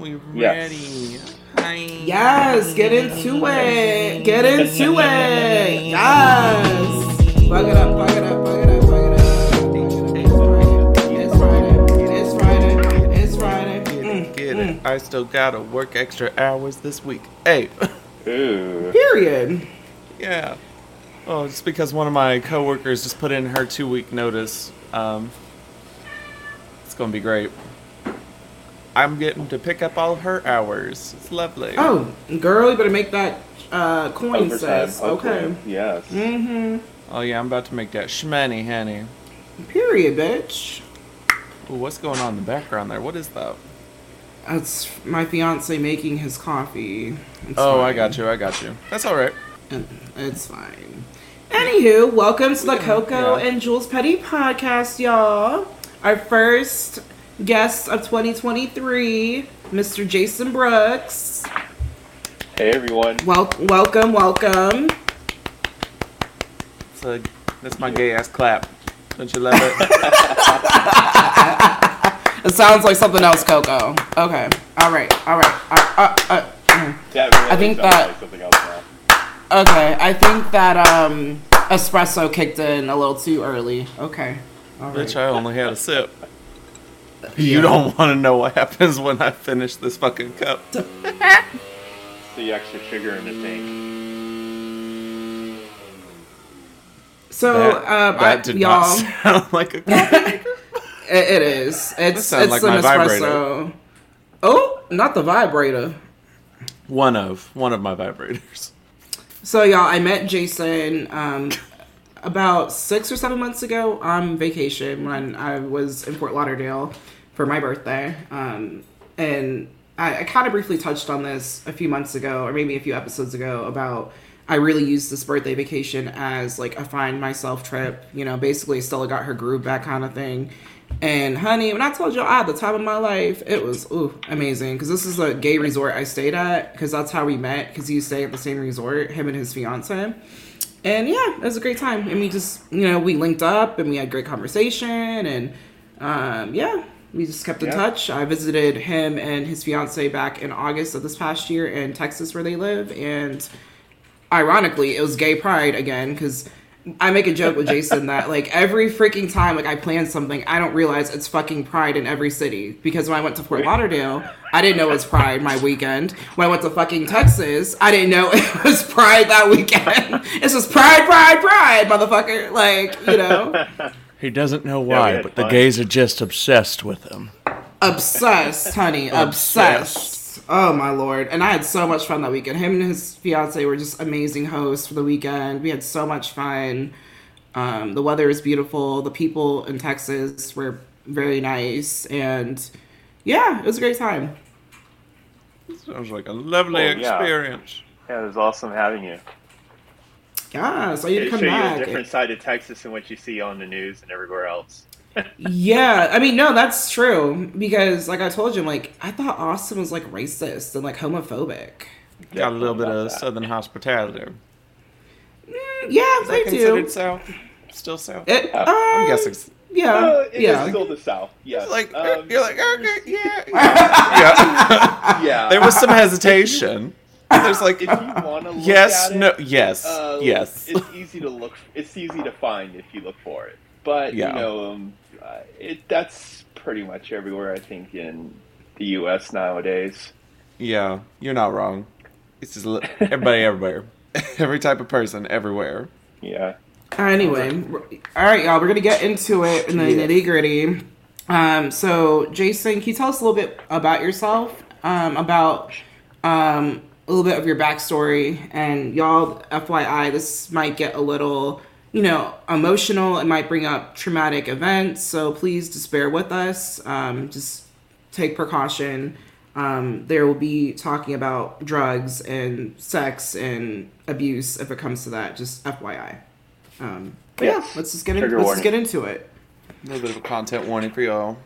We Yes. ready? Hi. Yes, get into it. Get into it. Yes. Plug it up, plug it up, plug it up, plug it up. It's Friday. It's Friday. It's Friday. Get it, get it. I still gotta work extra hours this week. Hey, Ooh. Period. yeah. Oh, just because one of my coworkers just put in her two week notice. Um, it's gonna be great. I'm getting to pick up all her hours. It's lovely. Oh, girl, you better make that uh, coin, Overtime. sis. Okay. Yes. Mm-hmm. Oh yeah, I'm about to make that shmoney, honey. Period, bitch. Ooh, what's going on in the background there? What is that? That's my fiance making his coffee. It's Oh, I got you. I got you. That's all right. It's fine. Anywho, welcome to the Coco yeah. and Jules Petty podcast, y'all. Our first guest of 2023, Mr. Jason Brooks. Hey everyone. Wel- welcome, welcome. So that's my gay ass clap. Don't you love it? It sounds like something else, Coco. Okay. All right. All right. Uh, uh, uh. Really I think that- like something else now. Okay. I think that um, espresso kicked in a little too early. Okay. All right. Bitch, I only had a sip. You don't want to know what happens when I finish this fucking cup. It's the extra sugar in the tank. So, that, uh, that I- did y'all. not sound like a coffee. It, it is. It's it's like an my espresso. Oh, not the vibrator. one of one of my vibrators. So y'all, I met Jason um, about six or seven months ago on vacation when I was in Fort Lauderdale for my birthday, um, and I, I kind of briefly touched on this a few months ago, or maybe a few episodes ago, about I really used this birthday vacation as like a find myself trip. You know, basically Stella got her groove back kind of thing. And honey, when I told y'all I had the time of my life, it was ooh amazing because this is a gay resort I stayed at because that's how we met because he stayed at the same resort, him and his fiance. And yeah, it was a great time. And we just you know we linked up and we had great conversation and um, yeah, we just kept in Yeah. touch. I visited him and his fiance back in August of this past year in Texas where they live and ironically, it was gay pride again because I make a joke with Jason that like every freaking time like I plan something, I don't realize it's fucking pride in every city. Because when I went to Fort Lauderdale, I didn't know it was pride my weekend. When I went to fucking Texas, I didn't know it was pride that weekend. It's just pride, pride, pride, motherfucker. Like, you know. He doesn't know why, had but the gays are just obsessed with him. obsessed, honey, obsessed. Oh my lord! And I had so much fun that weekend. Him and his fiance were just amazing hosts for the weekend. We had so much fun. Um, the weather is beautiful. The people in Texas were very nice, and yeah, it was a great time. Sounds like a lovely yeah. experience. Yeah, it was awesome having you. Yeah, so you It to show come you a different side of Texas than what you see on the news and everywhere else. Yeah, I mean, no, that's true because, like I told you, I'm like I thought Austin was like racist and like homophobic. Got a little bit of that. southern hospitality. Yeah, Is they that do. considered south? Still south? It, I'm um, guessing. Yeah, Uh, it is yeah. still the South. Yes. Like Um, you're like okay, yeah, yeah. yeah. there was some hesitation. There's like if you want to look yes, at it, no, yes, uh, yes. It's easy to look. It's easy to find if you look for it. But Yeah. you know, um, uh, it that's pretty much everywhere. I think in the U.S. nowadays. Yeah, you're not wrong. It's just everybody everywhere, every type of person everywhere. Yeah. Anyway, all right, y'all. We're gonna get into it in the Yeah. nitty gritty. Um, so, Jason, can you tell us a little bit about yourself? Um, about um, a little bit of your backstory, and y'all, FYI, this might get a little, you know, emotional. It might bring up traumatic events, so please just bear with us. Um, just take precaution. Um, there will be talking about drugs and sex and abuse if it comes to that. Just FYI. Um, but yeah, Yes. let's just get into Trigger let's just get into it. A little bit of a content warning for y'all.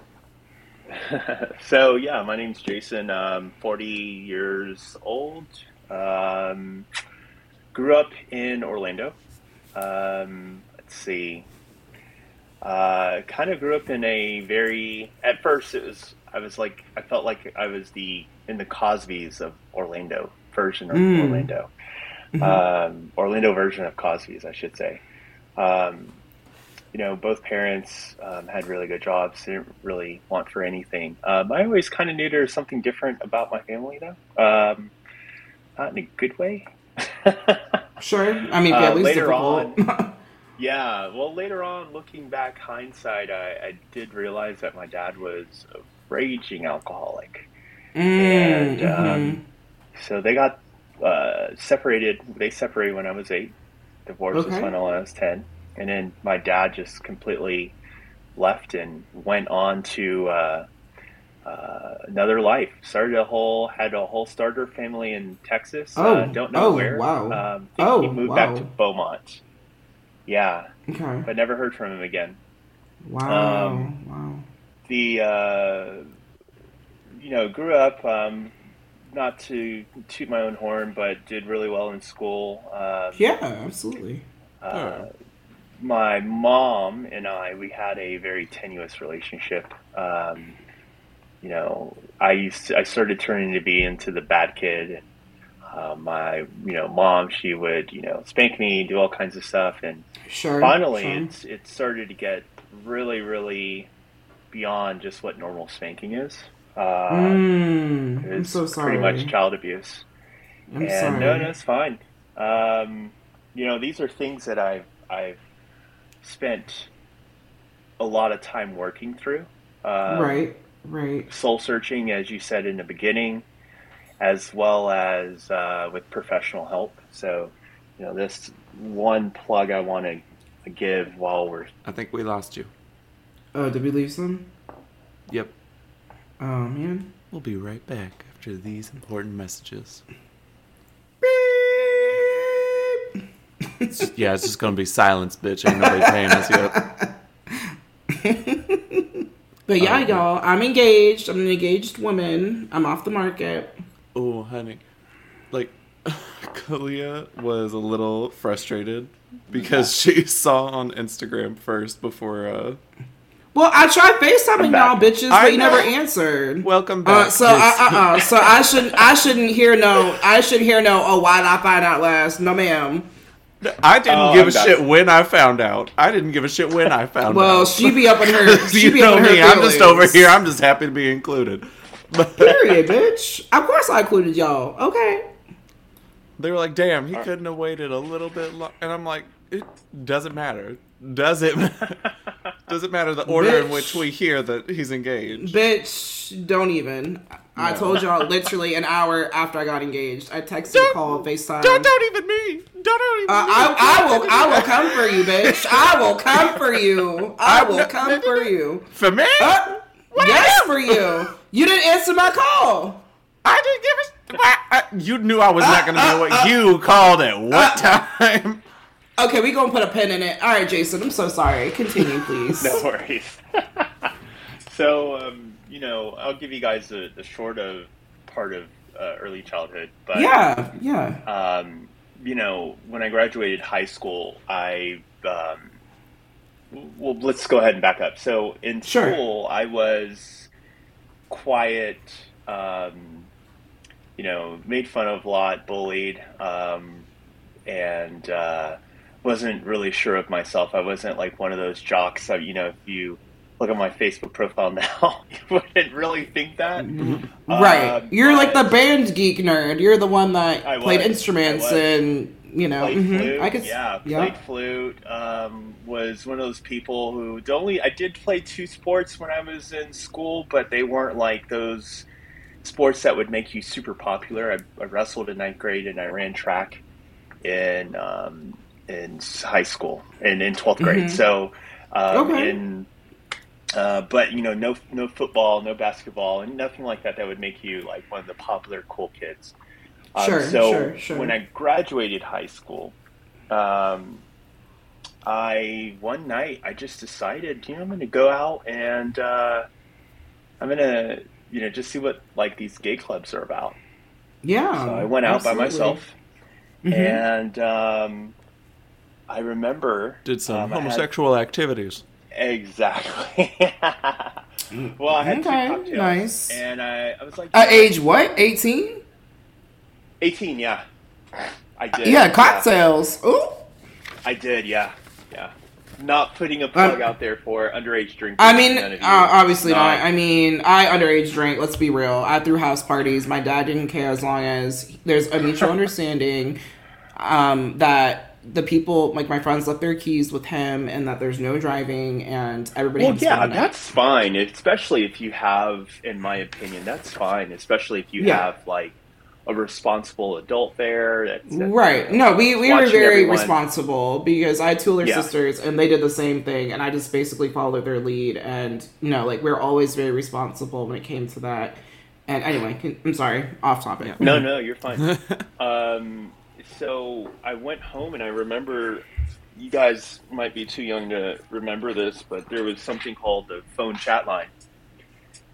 so yeah, my name's Jason. I'm 40 years old. Um, grew up in Orlando. Um, let's see. Uh, kind of grew up in a very. At first, it was I was like, I felt like I was the in the Cosby's of Orlando version of Mm. Orlando, Mhm. um, Orlando version of Cosby's, I should say. Um, you know, both parents um, had really good jobs. They didn't really want for anything. Um, I always kind of knew there was something different about my family, though. Um, not in a good way. Sure. I mean, Uh, later difficult. Yeah, well, later on, looking back, hindsight, I, I did realize that my dad was a raging alcoholic. mm, And, mhm. um, So they got uh, separated. They separated when I was eight. Divorce was Okay. final when I was 10. And then my dad just completely left and went on to uh, uh, another life. Started a whole, had a whole starter family in Texas. Oh, uh, don't know oh, where. wow. Um, I think Oh, he moved back to Beaumont. Yeah, okay. but never heard from him again. Wow. um, wow. The uh, you know grew up um, not to toot my own horn, but did really well in school. Um, Yeah, absolutely. uh, my mom and I we had a very tenuous relationship. Um, you know, I used to, I started turning to be into the bad kid. Uh, my you know mom she would you know spank me, do all kinds of stuff, and Sure. finally sure. it's it started to get really really beyond just what normal spanking is. Uh, Mm, I'm so sorry. pretty much child abuse. I'm and sorry. no, no, it's fine. Um, you know, these are things that I've I've spent a lot of time working through. Um, right. Right. Soul searching, as you said in the beginning, as well as uh, with professional help. So, you know, this one plug I want to give while we're I think we lost you. Oh, did we lose them? Yep. Oh man. We'll be right back after these important messages. It's just- yeah, it's just gonna be silence, bitch. Ain't nobody paying us yet. But yeah, Oh, y'all, I'm engaged. I'm an engaged woman. I'm off the market. Oh, honey. Like, Kalia was a little frustrated because she saw on Instagram first before, uh, Well, I tried FaceTiming y'all bitches, but you never answered. welcome back. Uh, so Yes. I, uh, uh, so I shouldn't I shouldn't hear no I should hear no oh why did I find out last no ma'am I didn't Oh, give I'm a back. shit when I found out. I didn't give a shit when I found well out. Well, she be up in her she you be know up in her me. I'm just over here. I'm just happy to be included. Period bitch of course I included y'all okay they were like, "Damn, he couldn't have waited a little bit long." And I'm like, "It doesn't matter. Does it? does it matter the order in which we hear that he's engaged?" bitch don't even I No. told y'all literally an hour after I got engaged I texted Don't- called FaceTime Don't, don't even me. Don't, don't even. Uh, me. I, I will I will come for you bitch I will come for you I will come for you for me. uh, yes for you you didn't answer my call I didn't give a. I, I, you knew I was not going to know what you called at what time. Okay, we gonna put a pin in it. All right, Jason. I'm so sorry. Continue, please. No worries. so, um, you know, I'll give you guys the, the short of part of uh, early childhood, but Yeah, yeah. um, you know, when I graduated high school, I um, well, let's go ahead and back up. So in Sure. school, I was quiet. Um, you know, made fun of a lot, bullied, um, and uh, wasn't really sure of myself. I wasn't like one of those jocks. That, you know, if you look at my Facebook profile now, you wouldn't really think that. Right. Um, You're like the band geek nerd. You're the one that I played was. instruments and you know. played mhm. flute. I could. yeah, yeah. played flute. Um, was one of those people who the only I did play two sports when I was in school, but they weren't like those sports that would make you super popular. I, I wrestled in ninth grade and I ran track in um, in high school and in 12th grade. Mhm. So um, Okay. in uh, but you know, no no football, no basketball, and nothing like that that would make you like one of the popular cool kids. Um, Sure, so sure, sure. when I graduated high school, um, I one night I just decided, you know, I'm going to go out and uh, I'm going to, you know, just see what like these gay clubs are about. Yeah. So I went out by absolutely. myself, Mhm. and um, I remember Did some um, I had- homosexual activities. Exactly. well, I had Okay, two cocktails, nice. and I, I was like, At age what? 18? eighteen, yeah, I did. Yeah, cocktails. Ooh. I did, yeah, yeah. Not putting a plug Um, out there for underage drinking. I mean, uh, obviously not. Not- I mean, I underage drink. Let's be real. I threw house parties. My dad didn't care as long as there's a mutual understanding um, that the people, like my friends, left their keys with him, and that there's no driving, and everybody. Well, yeah, fun. that's fine. Especially if you have, in my opinion, that's fine. Especially if you Yeah. have like a responsible adult there. That's, that's Right. No, we, we were very everyone. responsible because I had two older Yeah. sisters and they did the same thing and I just basically followed their lead and you know, like we are always very responsible when it came to that. And anyway, I'm sorry, off topic. No, no, you're fine. um, so I went home and I remember you guys might be too young to remember this, but there was something called the phone chat line.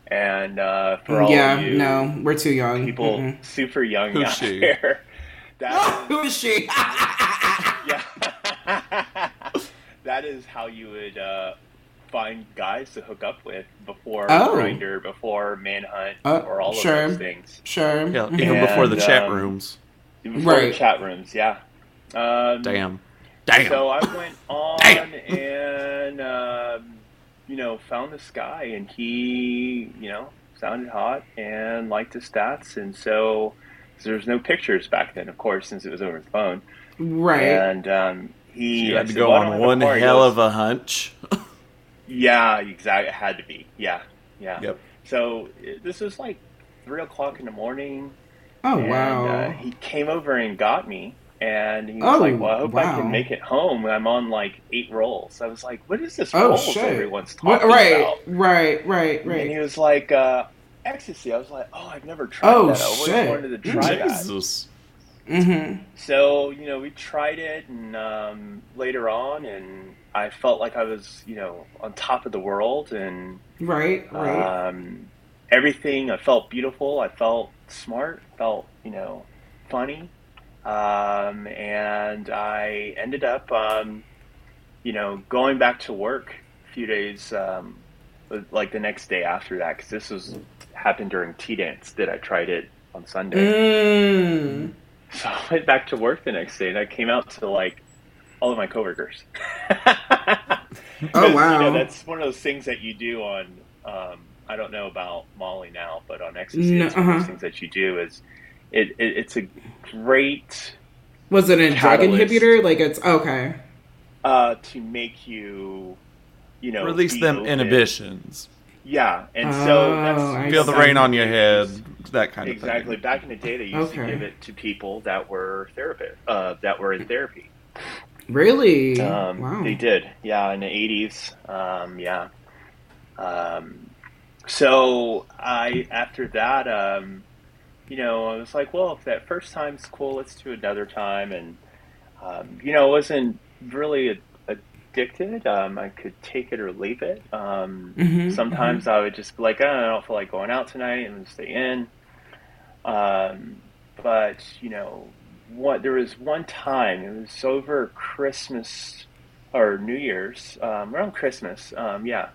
And uh, for all yeah, of you no, we're too young. people Mm-mm. super young Who's out she? there, that is, Who is she? yeah, that is how you would uh, find guys to hook up with before Oh. Grindr, before Manhunt, Uh, or all sure. of those things. sure. Yeah, even before the And, chat um, rooms. Before Right. the chat rooms, yeah. Um, Damn. Damn. So I went on Damn. and um, you know found this guy, and he you know sounded hot and liked his stats, and so there's no pictures back then, of course, since it was over the phone. Right. And um, he you had to said, go "Well, I don't on one hell of a hunch. yeah, exactly. It had to be. Yeah, yeah. Yep. So this was like three o'clock in the morning. Oh and, wow. Uh, he came over and got me, and he was Oh, like, "Well, I hope I can make it home. I'm on like eight rolls." I was like, "What is this Oh, rolls shit. everyone's What- talking right, about?" right, right, And he was like, uh, "Ecstasy." I was like, "Oh, I've never tried Oh, that. I always shit. wanted to try that." Mm-hmm. So you know, we tried it, and um, later on, and I felt like I was, you know, on top of the world, and Right, right. um, everything. I felt beautiful. I felt smart. Felt you know funny, um, and I ended up um, you know going back to work a few days um, like the next day after that because this was happened during T dance that I tried it on Sunday. Mm. So I went back to work the next day and I came out to like all of my coworkers. Oh, wow. You know, that's one of those things that you do on. Um, I don't know about Molly now, but on ecstasy, No, it's one of those uh-huh. things that you do. Is it, it? It's a great Was it a drug inhibitor? Like it's okay. uh, to make you, you know, Release them open. inhibitions. Yeah, and so Oh, that's Feel the rain on your head. That kind of thing. exactly. thing. Back in the day, they used to give it to people that were therapist, uh, that were in therapy. Really? Um, wow. They did, yeah, in the eighties, um, yeah. Um, so I after that, um, you know, I was like, well, if that first time's cool, let's do another time, and um, you know, I wasn't really addicted. Um, I could take it or leave it. Um, Mhm, sometimes I would just be like, oh, I don't feel like going out tonight, and stay in. Um, but you know, what there was one time it was over Christmas or New Year's, um, around Christmas. Um, yeah,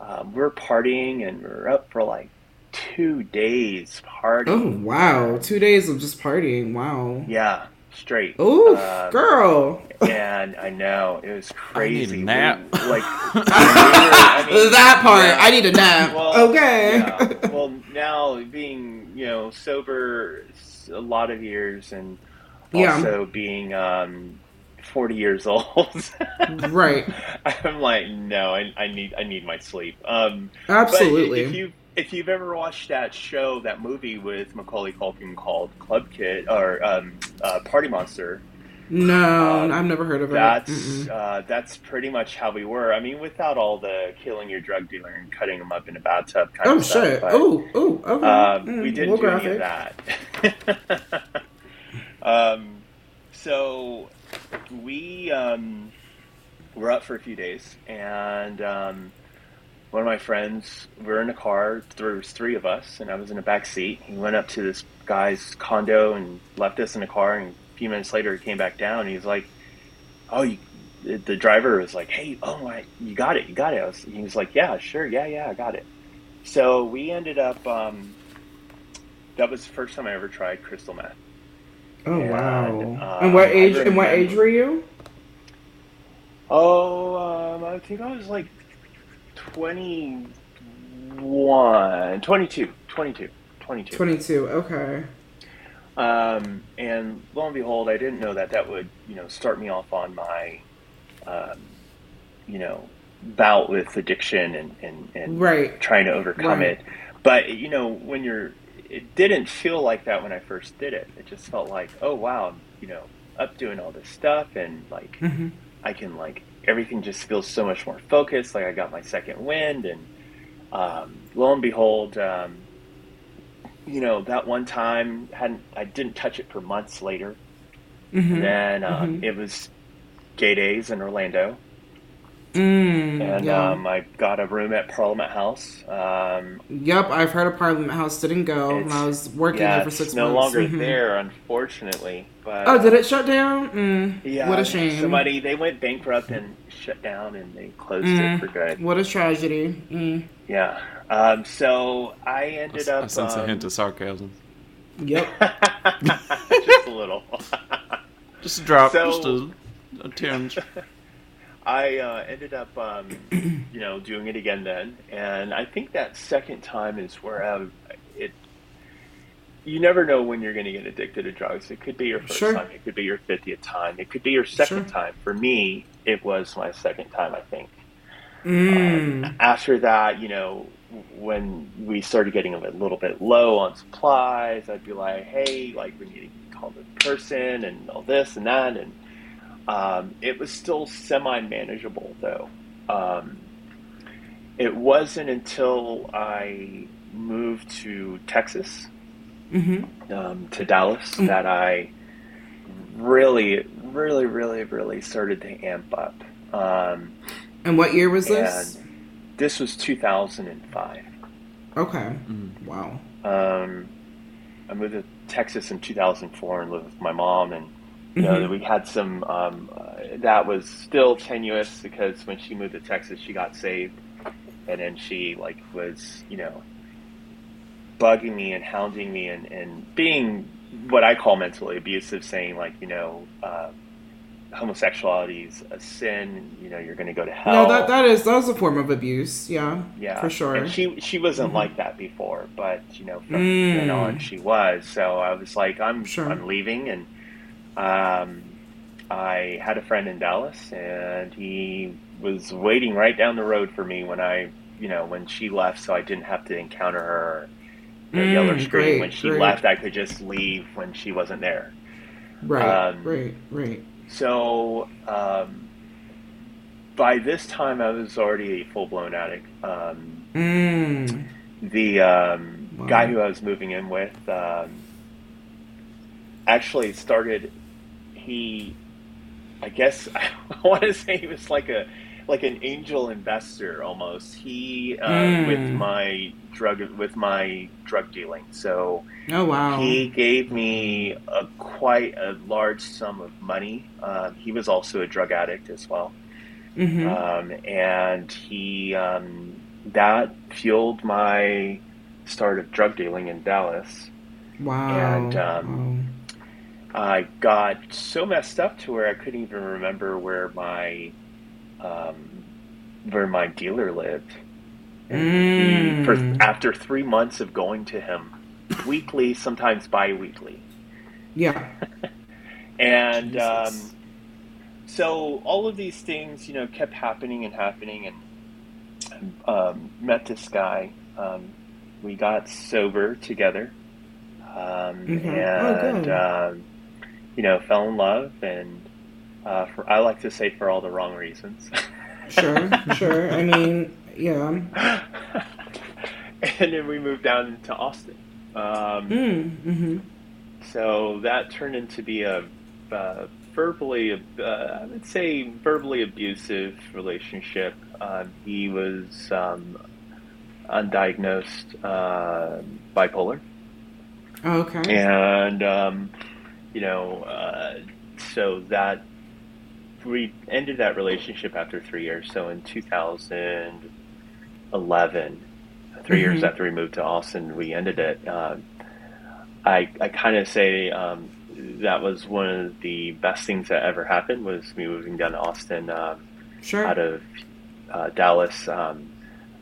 um, we were partying and we were up for like two days partying. Oh wow! Two days of just partying. Wow. Yeah, straight. Ooh, Um, girl. And I know it was crazy. a nap. We- like we were- I mean, that part. yeah. I need a nap. Well, okay. yeah. Well, now being you know sober a lot of years, and Yeah. also being um, forty years old, right. I'm like, no, I, I need I need my sleep. Um, Absolutely. If you if you've ever watched that show, that movie with Macaulay Culkin called Club Kid or um, uh, Party Monster, no, um, I've never heard of it. that's uh, that's pretty much how we were. I mean, without all the killing your drug dealer and cutting him up in a bathtub kind Oh of stuff. shit! but- Ooh, ooh, okay. um, Mm, we didn't do any of that. um, so we um, were up for a few days, and um, one of my friends, we were in a car. There was three of us, and I was in the back seat. He went up to this guy's condo and left us in the car. And a few minutes later, he came back down. And he was like, "Oh, you, the driver was like, "Hey, oh my, you got it, you got it." Was, he was like, "Yeah, sure, yeah, yeah, I got it." So we ended up. Um, that was the first time I ever tried crystal meth. Oh And, wow! uh, and what age? And what age were you? Oh, um, I think I was like 21, 22, 22, 22. Twenty-two. Okay. Um, and lo and behold, I didn't know that that would, you know, start me off on my, um, you know, bout with addiction and, and, and Right. trying to overcome Right. it. But, you know, when you're, it didn't feel like that when I first did it. It just felt like, oh, wow, I'm, you know, up doing all this stuff and like, hmm I can like everything just feels so much more focused. Like I got my second wind, and um, lo and behold, um, you know that one time hadn't I didn't touch it for months later. hmm And then um, Mhm. it was gay days in Orlando, Mm, and yeah. um, I got a room at Parliament House. Um, Yep, I've heard of Parliament House didn't go when I was working yeah, there for it's six no months. longer Mhm. there, unfortunately. But Oh, did it shut down? Mm, Yeah, what a shame. Somebody they went bankrupt and shut down, and they closed Mm. it for good. What a tragedy. Mm. Yeah. Um, so I ended I up. sense a um, hint of sarcasm. Yep. just a little. Just a drop, So- just a, a tinge. I uh, ended up, um, you know, doing it again then, and I think that second time is where I, it. You never know when you're going to get addicted to drugs. It could be your first Sure. time. It could be your fiftieth time. It could be your second Sure. time. For me, it was my second time. I think. Mm. after that, you know, when we started getting a little bit low on supplies, I'd be like, hey, like we need to call the person and all this and that. And um, it was still semi manageable though. Um, it wasn't until I moved to Texas, hmm um, to Dallas, Mm. that I really, really, really, really started to amp up. Um, And what year was this? this was 2005. Okay. Mm. Wow. Um, I moved to Texas in 2004 and lived with my mom, and you know Mhm. we had some. Um, uh, that was still tenuous because when she moved to Texas, she got saved, and then she like was you know bugging me and hounding me and, and being what I call mentally abusive, saying like you know. Uh, homosexuality is a sin you know you're going to go to hell No, that that is that was a form of abuse. Yeah. yeah, For sure. And she she wasn't Mhm. like that before, but you know from Mm. then on she was. So I was like, I'm Sure. I'm leaving, and um, I had a friend in Dallas, and he was waiting right down the road for me when I you know when she left, so I didn't have to encounter her. Or Mm, yell or scream great, when she great. left. I could just leave when she wasn't there. Right. Um, right. Right. So um, by this time, I was already a full blown addict. Um, Mm. the um, Wow. guy who I was moving in with um, actually started. He, I guess, I want to say he was like a like an angel investor almost. He uh, Mm. with my drug with my drug dealing. So Oh wow. he gave me a quite a large sum of money. Um, he was also a drug addict as well hmm um, and he um, that fueled my start of drug dealing in Dallas. wow. and, um, I got so messed up to where I couldn't even remember where my um, where my dealer lived. He- for, Mm. after three months of going to him weekly, sometimes bi-weekly, yeah. and um, so all of these things, you know, kept happening and happening, and um, met this guy. Um, we got sober together, um, Mhm. Oh, and good. um, you know, fell in love, and uh, for I like to say for all the wrong reasons. Sure. sure. I mean, yeah. and then we moved down to Austin. Um, Mm. hmm So that turned into be a uh, verbally, uh, I would say, verbally abusive relationship. Uh, he was um, undiagnosed uh, bipolar, Okay. and um, you know, uh, so that we ended that relationship after three years. So in 2011, 3 years Mhm. after we moved to Austin, we ended it. Uh, I I kind of say um, that was one of the best things that ever happened was me moving down to Austin um, Sure. out of uh, Dallas. Um,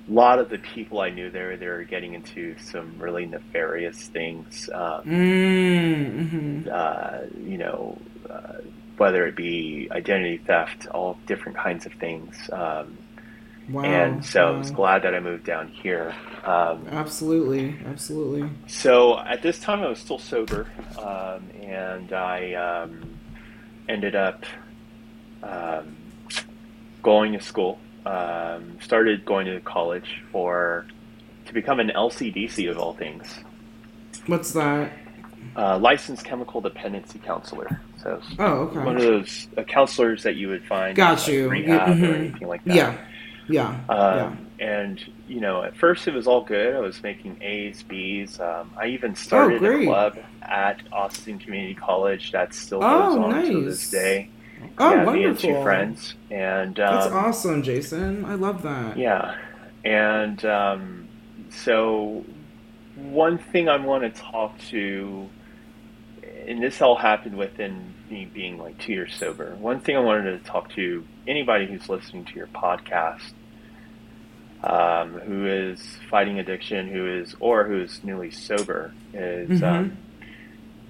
a lot of the people I knew there, they were getting into some really nefarious things. Um, Mm-hmm. uh, you know, uh, whether it be identity theft, all different kinds of things. Um, Wow. and so I was glad that I moved down here. Um, Absolutely, absolutely. so at this time, I was still sober, um, and I um, ended up um, going to school. Um, started going to college for to become an LCDC of all things, What's that? uh, licensed chemical dependency counselor. So Oh, one of those uh, counselors that you would find Got in, like, you. rehab Yeah, or anything like that. Yeah, yeah, yeah. Um, And you know, at first it was all good. I was making A's, B's. Um, I even started a club at Austin Community College that still Oh, goes on to this day. Oh, yeah, wonderful. me and two friends, and um, That's awesome, Jason. I love that. yeah, and um, so one thing I want to talk to, and this all happened within me being like two years sober. One thing I wanted to talk to anybody who's listening to your podcast, um, who is fighting addiction, who is or who is newly sober, is Mhm. um,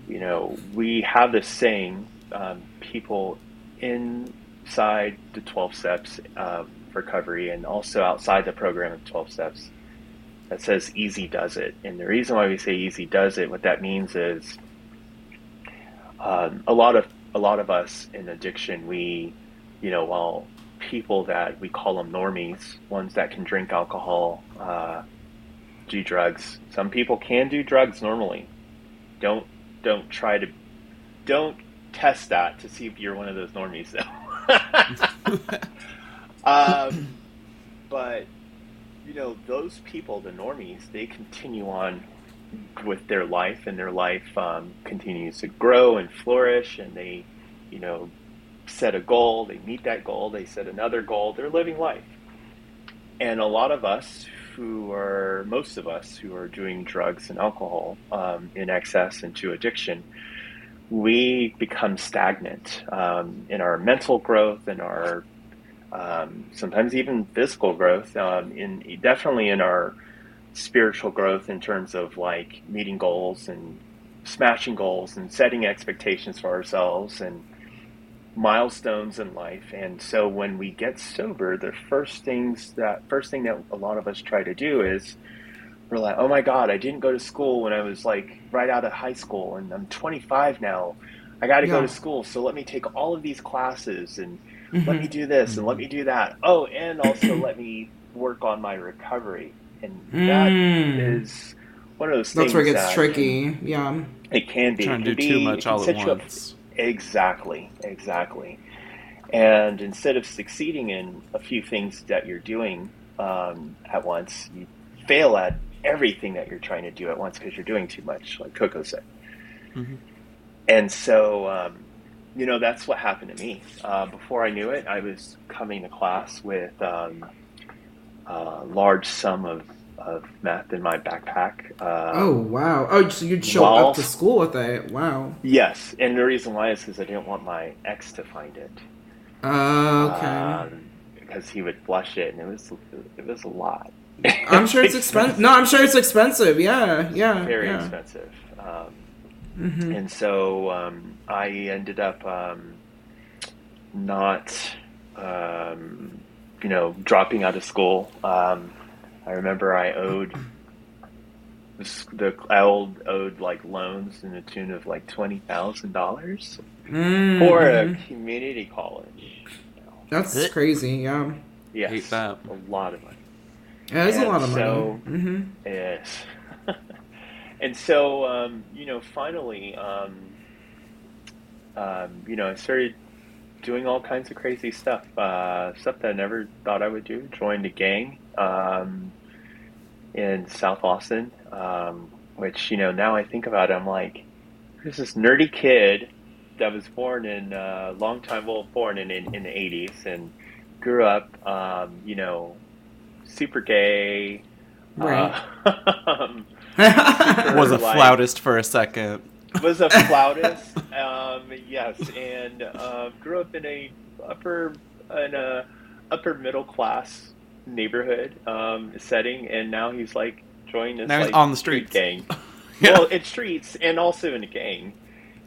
you know we have this saying, um, people inside the twelve steps of recovery and also outside the program of twelve steps that says easy does it. And the reason why we say easy does it, what that means is um, a lot of a lot of us in addiction, we, you know, while people that we call them normies, ones that can drink alcohol, uh, do drugs. Some people can do drugs normally. Don't don't try to don't test that to see if you're one of those normies though. um, but you know, those people, the normies, they continue on with their life, and their life um, continues to grow and flourish, and they, you know, set a goal, they meet that goal, they set another goal, they're living life. And a lot of us who are, most of us who are doing drugs and alcohol um, in excess and to addiction, we become stagnant um, in our mental growth and our um, sometimes even physical growth, um, in definitely in our spiritual growth in terms of like meeting goals and smashing goals and setting expectations for ourselves and milestones in life. And so when we get sober, the first things that first thing that a lot of us try to do is we're like, oh my God, I didn't go to school when I was like right out of high school and I'm 25 now. I got to go to school. So let me take all of these classes and Mhm. let me do this and let me do that. Oh, and also let me work on my recovery. And that Mm. is one of those things That's where it gets that tricky. Yeah. It can be. Trying to can do too much all at set you up- once. Exactly, exactly. And instead of succeeding in a few things that you're doing um, at once, you fail at everything that you're trying to do at once because you're doing too much, like Coco said. Mhm. And so, um, you know, that's what happened to me. Uh, before I knew it, I was coming to class with um, a large sum of, of meth in my backpack. Uh, Oh wow. Oh, so you'd show Well- up to school with it. Wow. Yes, and the reason why is because I didn't want my ex to find it. Okay. Um, because he would flush it, and it was it was a lot. I'm sure it's expensive. No, I'm sure it's expensive. Yeah. Yeah. Very yeah. expensive. Um, hmm and so um, I ended up um, not, um, you know, dropping out of school. Um, I remember I owed this- the I owed, owed like loans in the tune of like twenty thousand dollars mm for a community college. You know, That's crazy. Yeah. Yes, Hate that. a lot of money. Yeah, it's a lot of so- money. hmm Yes. and so, um, you know, finally, um, um, you know, I started doing all kinds of crazy stuff, uh, stuff that I never thought I would do. Joined a gang um, in South Austin, um, which, you know, now I think about it, I'm like, there's this nerdy kid that was born in uh, long time well born in, in in the eighties and grew up um, you know super gay. Right. Uh, Was a like- flautist for a second. was a flautist. um, yes, and uh, grew up in a upper in a upper middle class neighborhood um, setting, and now he's like joined this Now he's like, on the street gang. Yeah. Well, it's streets and also in a gang.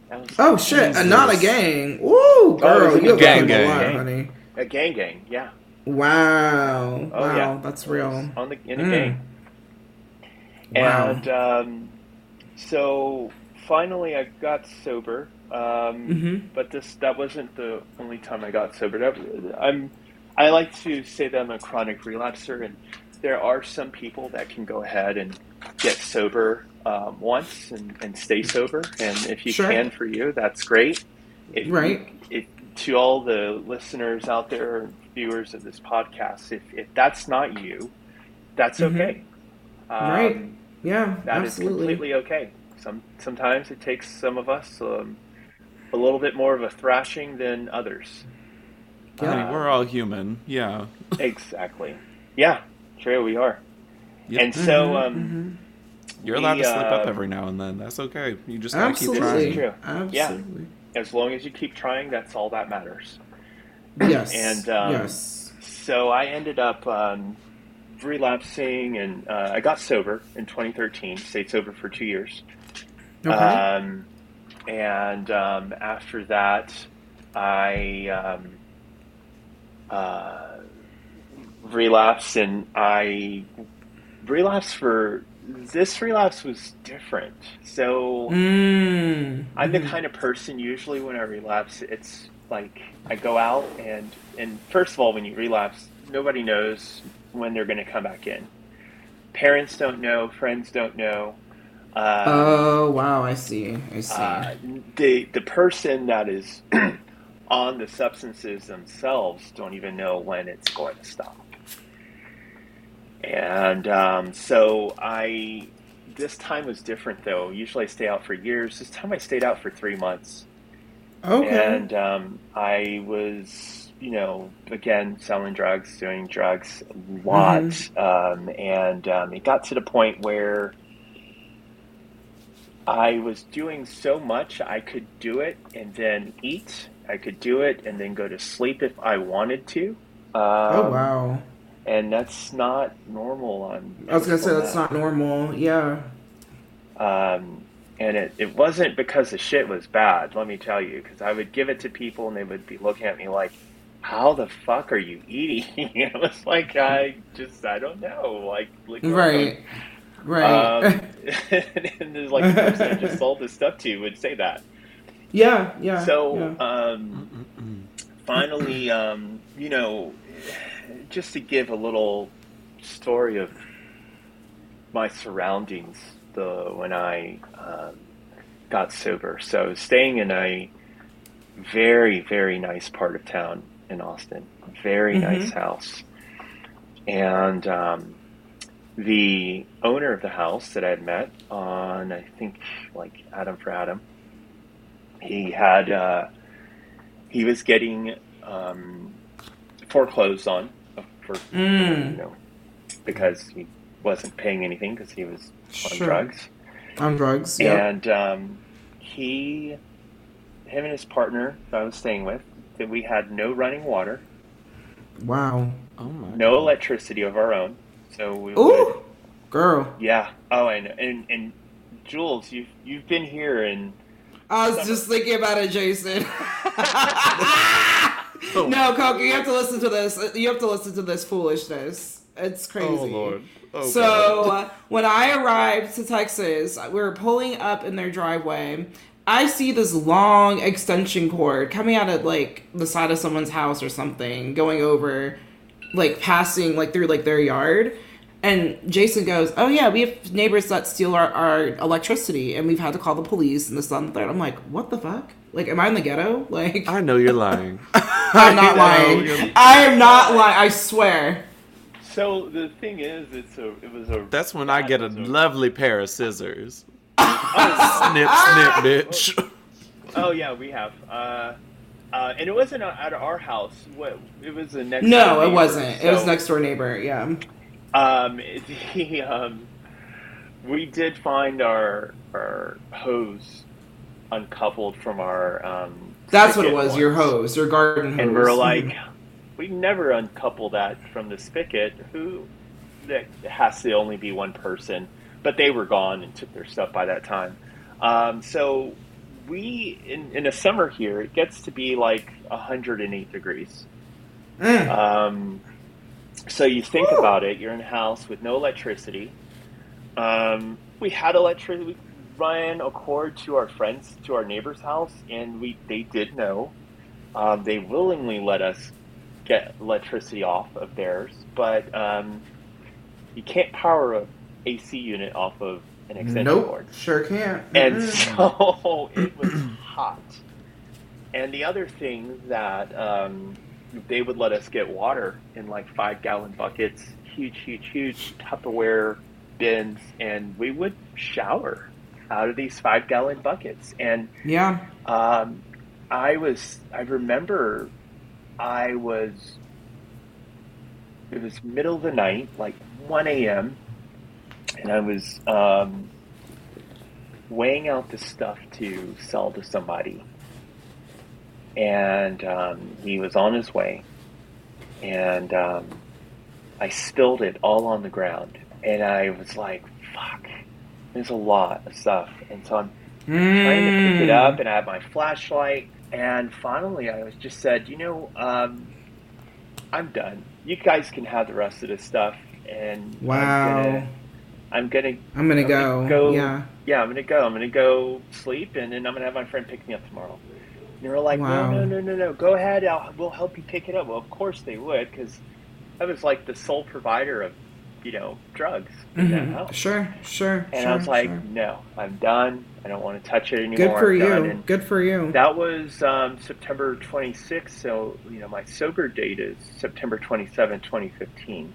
Oh like, shit! Jesus. Not a gang. Woo, girl, it's a you have gang, gang, gang, a lot, gang. honey. a gang, gang. Yeah. Wow. That's real. On the in a Mm. gang. Wow. And um, so finally, I got sober. Um, Mhm. But this that wasn't the only time I got sober. That- I'm I like to say that I'm a chronic relapser, and there are some people that can go ahead and get sober um, once and, and stay sober. And if you Sure. can for you, that's great. If, Right. If, to all the listeners out there, viewers of this podcast, if, if that's not you, that's Mhm. okay. Um, Right. Yeah, that is absolutely. completely okay. Some sometimes it takes some of us um, a little bit more of a thrashing than others. Yeah. I mean, we're all human. Yeah. Exactly. Yeah, true. We are. Yep. And so, Mhm, um, You're allowed to we, slip up um, every now and then. That's okay. You just gotta keep absolutely, trying. True. Yeah. as long as you keep trying, that's all that matters. Yes, And, um, yes. So I ended up um, relapsing, and uh, I got sober in 2013. Stayed sober for two years. Okay. Um, and um, after that, I um, uh, relapsed, and I relapsed for this relapse was different. So mm. I'm the Mhm. kind of person usually when I relapse, it's like I go out and and first of all, when you relapse, nobody knows when they're going to come back in. Parents don't know, friends don't know. Uh, Oh wow, I see. I see. uh, the the person that is on the substances themselves don't even know when it's going to stop. And um, so I, this time was different though. Usually I stay out for years. This time I stayed out for three months, okay. and um, I was, you know, again selling drugs, doing drugs a lot, um, and um, it got to the point where. I was doing so much, I could do it and then eat. I could do it and then go to sleep if I wanted to. Um, oh wow. And that's not normal on. I was gonna say that's that- not normal. Yeah. Um, and it, it wasn't because the shit was bad, let me tell you, because I would give it to people and they would be looking at me like, how the fuck are you eating? And I was like, I just, I don't know. Like, like Right. Right. Um, and there's like the person I just sold this stuff to would say that. yeah. Yeah. So, yeah. um, finally, um, you know, just to give a little story of my surroundings, the when I um, got sober. So, staying in a very, very nice part of town in Austin, very Mhm. nice house, and um, the owner of the house that I had met on, I think, like Adam4Adam, he had uh, he was getting um, foreclosed on for Mm. you know because he wasn't paying anything because he was on Sure. drugs On drugs. Yeah. and um, he him and his partner that I was staying with that we had no running water Wow. Oh my. no God. electricity of our own so we would Ooh. Girl. yeah oh and and and Jules you've you've been here and I was just thinking about it, Jason. no, Coco, you have to listen to this. You have to listen to this foolishness. It's crazy. Oh lord. Oh, so uh, when I arrived to Texas, we were pulling up in their driveway. I see this long extension cord coming out of like the side of someone's house or something, going over, like passing like through like their yard. And Jason goes, "Oh yeah, we have neighbors that steal our, our electricity, and we've had to call the police and this and that." I'm like, "What the fuck? Like, am I in the ghetto? Like, I know you're lying. I'm not lying. I am not lying. I swear." So the thing is it's a it was a That's when I get a it lovely pair of scissors. snip, snip, bitch. Oh yeah, we have. Uh, uh, and it wasn't at our house. What? It was a next. No, door it wasn't. It was next door neighbor. Yeah. Um, the, um, we did find our our hose uncoupled from our. Um, That's what it spigot was. Your hose, your garden hose. And we're like, we never uncouple that from the spigot. Who? That has to only be one person. But they were gone and took their stuff by that time. Um, so we in in the summer here, it gets to be like 108 degrees. Mm. Um, so you think about it, you're in a house with no electricity. Um, we had electricity. We ran a cord to our friends, to our neighbor's house, and we they did know. Um, they willingly let us get electricity off of theirs, but um, you can't power a AC unit off of an extension nope. cord. Sure can't. And so it was hot. And the other thing that um, they would let us get water in like five gallon buckets, huge, huge, huge Tupperware bins, and we would shower out of these five gallon buckets. And yeah. um, I was, I remember I was, it was middle of the night, like 1 a.m., and I was um, weighing out the stuff to sell to somebody. And um, he was on his way, and um, I spilled it all on the ground. And I was like, fuck, there's a lot of stuff. And so I'm trying to pick it Mm. up, and I have my flashlight. And finally, I was just said, you know, um, I'm done. You guys can have the rest of this stuff, and Wow. I'm gonna, I'm gonna, I'm gonna I'm go. gonna go- Yeah. yeah, I'm gonna go. I'm gonna go sleep, and then I'm gonna have my friend pick me up tomorrow. And they were like, Wow. no, no, no, no, no, go ahead. I'll, we'll help you pick it up. Well, of course they would, because I was like the sole provider of, you know, drugs Mhm. Sure. Sure. And sure, I was like, sure. no, I'm done. I don't want to touch it anymore. good for I'm you. And Good for you. that was um, September 26th. So, you know, my sober date is September 27, 2015.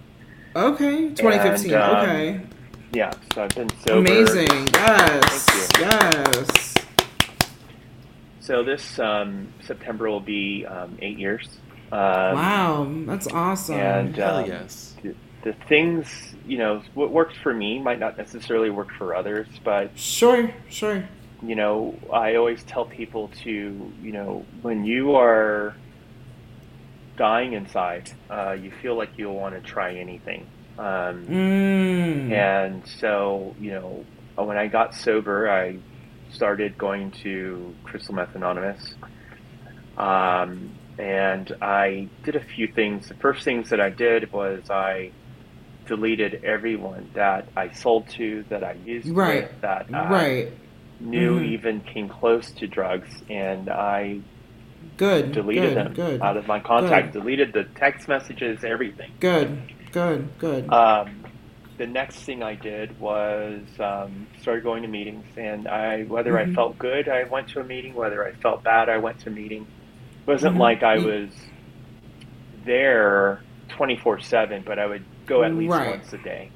Okay. 2015. And, um, okay. Yeah, so I've been sober. Amazing. Yes. Thank Yes. So this um, September will be um, eight years. Um, wow. That's awesome. and- Hell um, yes. The things, you know, what works for me might not necessarily work for others, but sure. Sure. you know, I always tell people to, you know, when you are dying inside, uh, you feel like you'll want to try anything. Um, Mm. And so, you know, when I got sober, I started going to Crystal Meth Anonymous. Um, and I did a few things. The first things that I did was I deleted everyone that I sold to, that I used Right. with, that I right. knew Mhm. even came close to drugs, and I Good. deleted good. them Good. out of my contact, deleted the text messages, everything. Good. Good. Good. Um, the next thing I did was um, started going to meetings, and I whether I Mhm. felt good, I went to a meeting. Whether I felt bad, I went to a meeting. It wasn't Mhm. like I was there twenty four seven, but I would go at least Right. once a day.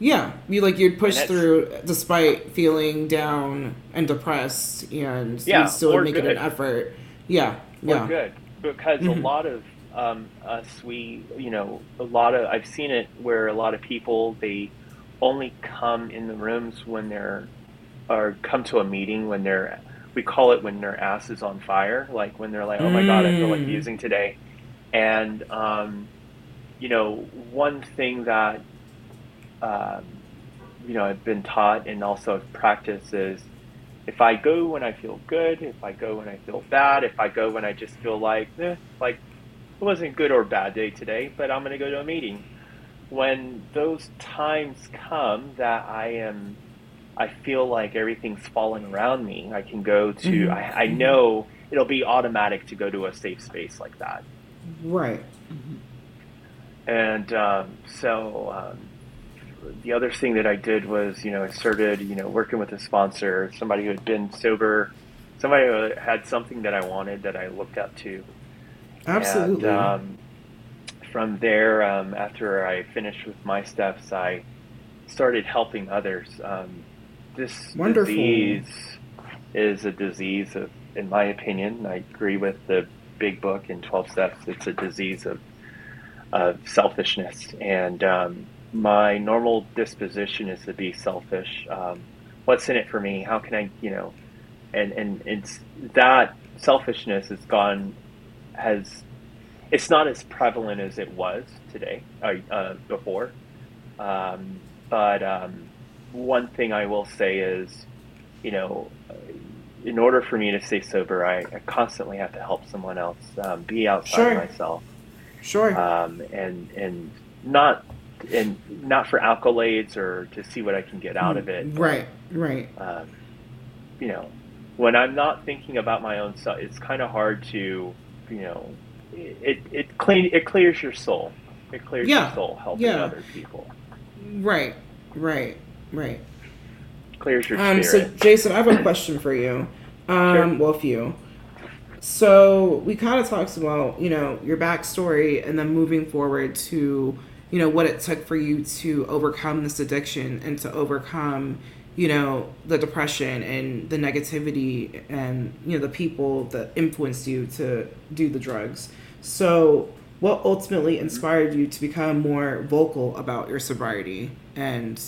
Yeah, you like you'd push through despite feeling down and depressed, and Yeah, still or make it an effort. Yeah, yeah, good because Mhm. a lot of um, us, we you know, a lot of I've seen it where a lot of people they only come in the rooms when they're or come to a meeting when they're we call it when their ass is on fire, like when they're like, oh my god, I feel like Mm. using today, and um, you know, one thing that um, you know I've been taught and also practiced is if I go when I feel good, if I go when I feel bad, if I go when I just feel like, eh, like it wasn't a good or bad day today, but I'm going to go to a meeting. When those times come that I am, I feel like everything's falling around me, I can go to, Mhm. I, I know it'll be automatic to go to a safe space like that. right. And um, so um, the other thing that I did was, you know, I started, you know, working with a sponsor, somebody who had been sober, somebody who had something that I wanted that I looked up to. Absolutely. And um, from there, um, after I finished with my steps, I started helping others. Um, this Wonderful. disease is a disease of, in my opinion, I agree with the big book in 12 steps. It's a disease of, of selfishness. And um, my normal disposition is to be selfish. Um, what's in it for me? How can I, you know, and, and it's that selfishness has gone, has, it's not as prevalent as it was today, uh, uh, before. Um, but um, one thing I will say is, you know, in order for me to stay sober, I, I constantly have to help someone else, um, be outside Sure. myself, Sure. um, and and not and not for accolades or to see what I can get out of it. Right. Right. Um, you know, when I'm not thinking about my own self, it's kind of hard to, you know, it it clean it clears your soul. It clears Yeah. your soul helping Yeah. other people. Right. Right. Right. Clears your Um, so. Jason, I have a question for you. Um, Sure. Well, a few. So, we kind of talked about, you know, your backstory and then moving forward to, you know, what it took for you to overcome this addiction and to overcome, you know, the depression and the negativity and, you know, the people that influenced you to do the drugs. So, what ultimately inspired you to become more vocal about your sobriety and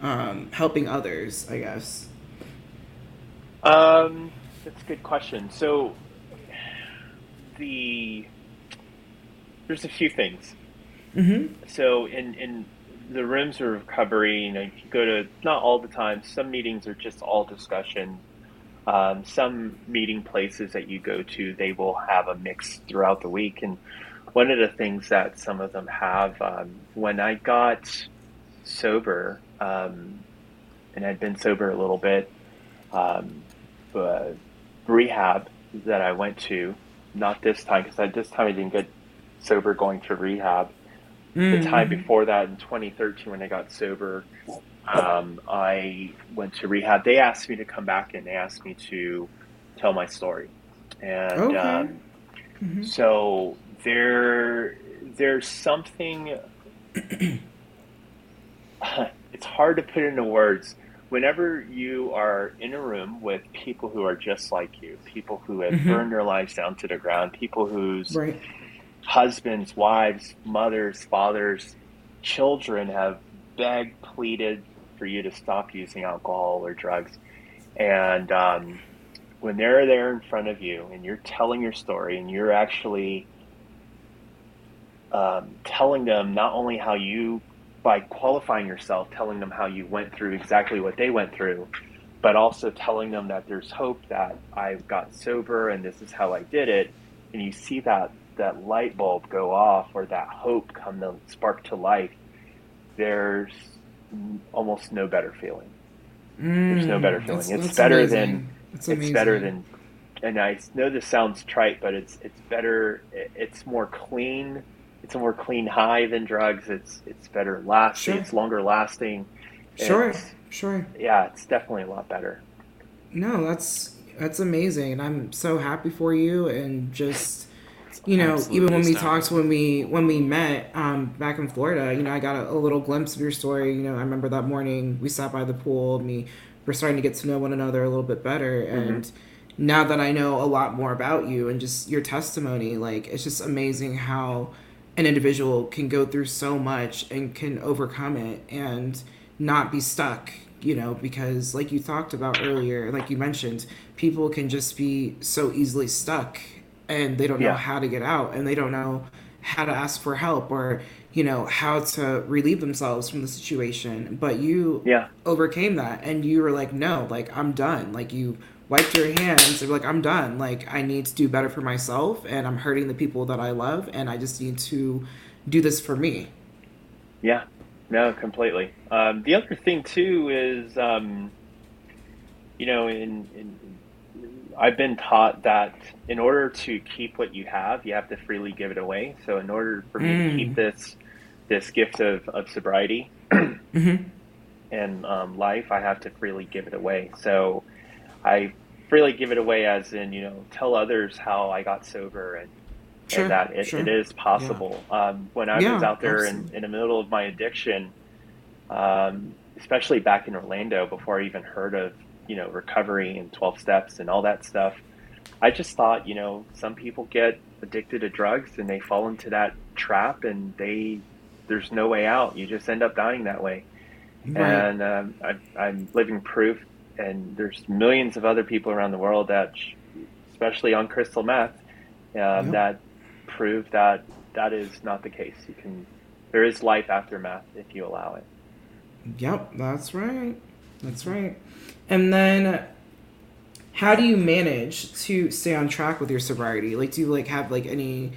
um, helping others, I guess. Um, that's a good question. So, the there's a few things. Mm-hmm. So, in in the rooms of recovery, you know, you go to not all the time. Some meetings are just all discussion. Um, some meeting places that you go to, they will have a mix throughout the week. And one of the things that some of them have, um, when I got sober, um, and I'd been sober a little bit, um, uh, rehab that I went to, not this time, because at this time I didn't get sober going to rehab. The time before that, in 2013, when I got sober, um, I went to rehab. They asked me to come back and they asked me to tell my story. And Okay. um, Mhm. so there, there's something. it's hard to put into words. Whenever you are in a room with people who are just like you, people who have Mhm. burned their lives down to the ground, people whose Right. husbands, wives, mothers, fathers, children have begged, pleaded for you to stop using alcohol or drugs. And um, when they're there in front of you and you're telling your story and you're actually um, telling them not only how you, by qualifying yourself, telling them how you went through exactly what they went through, but also telling them that there's hope that I got sober and this is how I did it, and you see that that light bulb go off or that hope come to spark to life, there's almost no better feeling. There's no better feeling. It's better than- It's, It's better than, and I know this sounds trite, but it's it's better. It's more clean. It's a more clean high than drugs. It's it's better lasting. Sure. It's longer lasting. Sure. It's- Sure. yeah, it's definitely a lot better. No, that's that's amazing, and I'm so happy for you. And just you know, Absolutely even when we astounding. talked when we when we met um, back in Florida, you know, I got a, a little glimpse of your story. You know, I remember that morning we sat by the pool and we were starting to get to know one another a little bit better. And now that I know a lot more about you and just your testimony, like it's just amazing how an individual can go through so much and can overcome it and not be stuck you know because like you talked about earlier like you mentioned people can just be so easily stuck and they don't know how to get out and they don't know how to ask for help or you know how to relieve themselves from the situation. But you Yeah, overcame that and you were like no like i'm done. Like you wiped your hands and like i'm done like i need to do better for myself and i'm hurting the people that i love and i just need to do this for me yeah, no, completely. Um, the other thing too is, um, you know, in, in I've been taught that in order to keep what you have, you have to freely give it away. So in order for me Mm. to keep this this gift of, of sobriety mm-hmm. and um, life, I have to freely give it away. So I freely give it away as in, you know, tell others how I got sober and, Sure, and that it, sure. it is possible. Um, when I Yeah, was out there in, in the middle of my addiction, um, especially back in Orlando before I even heard of, you know, recovery and 12 steps and all that stuff. I just thought, you know, some people get addicted to drugs and they fall into that trap and they, there's no way out. You just end up dying that way. Right. And um, I, I'm living proof. And there's millions of other people around the world that, especially on crystal meth, uh, yep. that prove that that is not the case. You can, there is life after meth if you allow it. Yep, that's right. That's right. And then how do you manage to stay on track with your sobriety? Like do you like have like any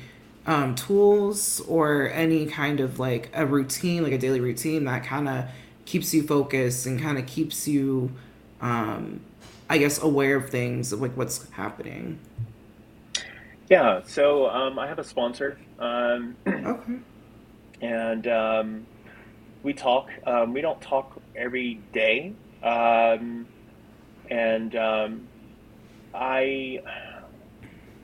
um, tools or any kind of like a routine, like a daily routine that kind of keeps you focused and kind of keeps you um, I guess aware of things like what's happening? Yeah, so um, I have a sponsor. Um, okay. And um, we talk. Um, we don't talk every day. Um, and um, I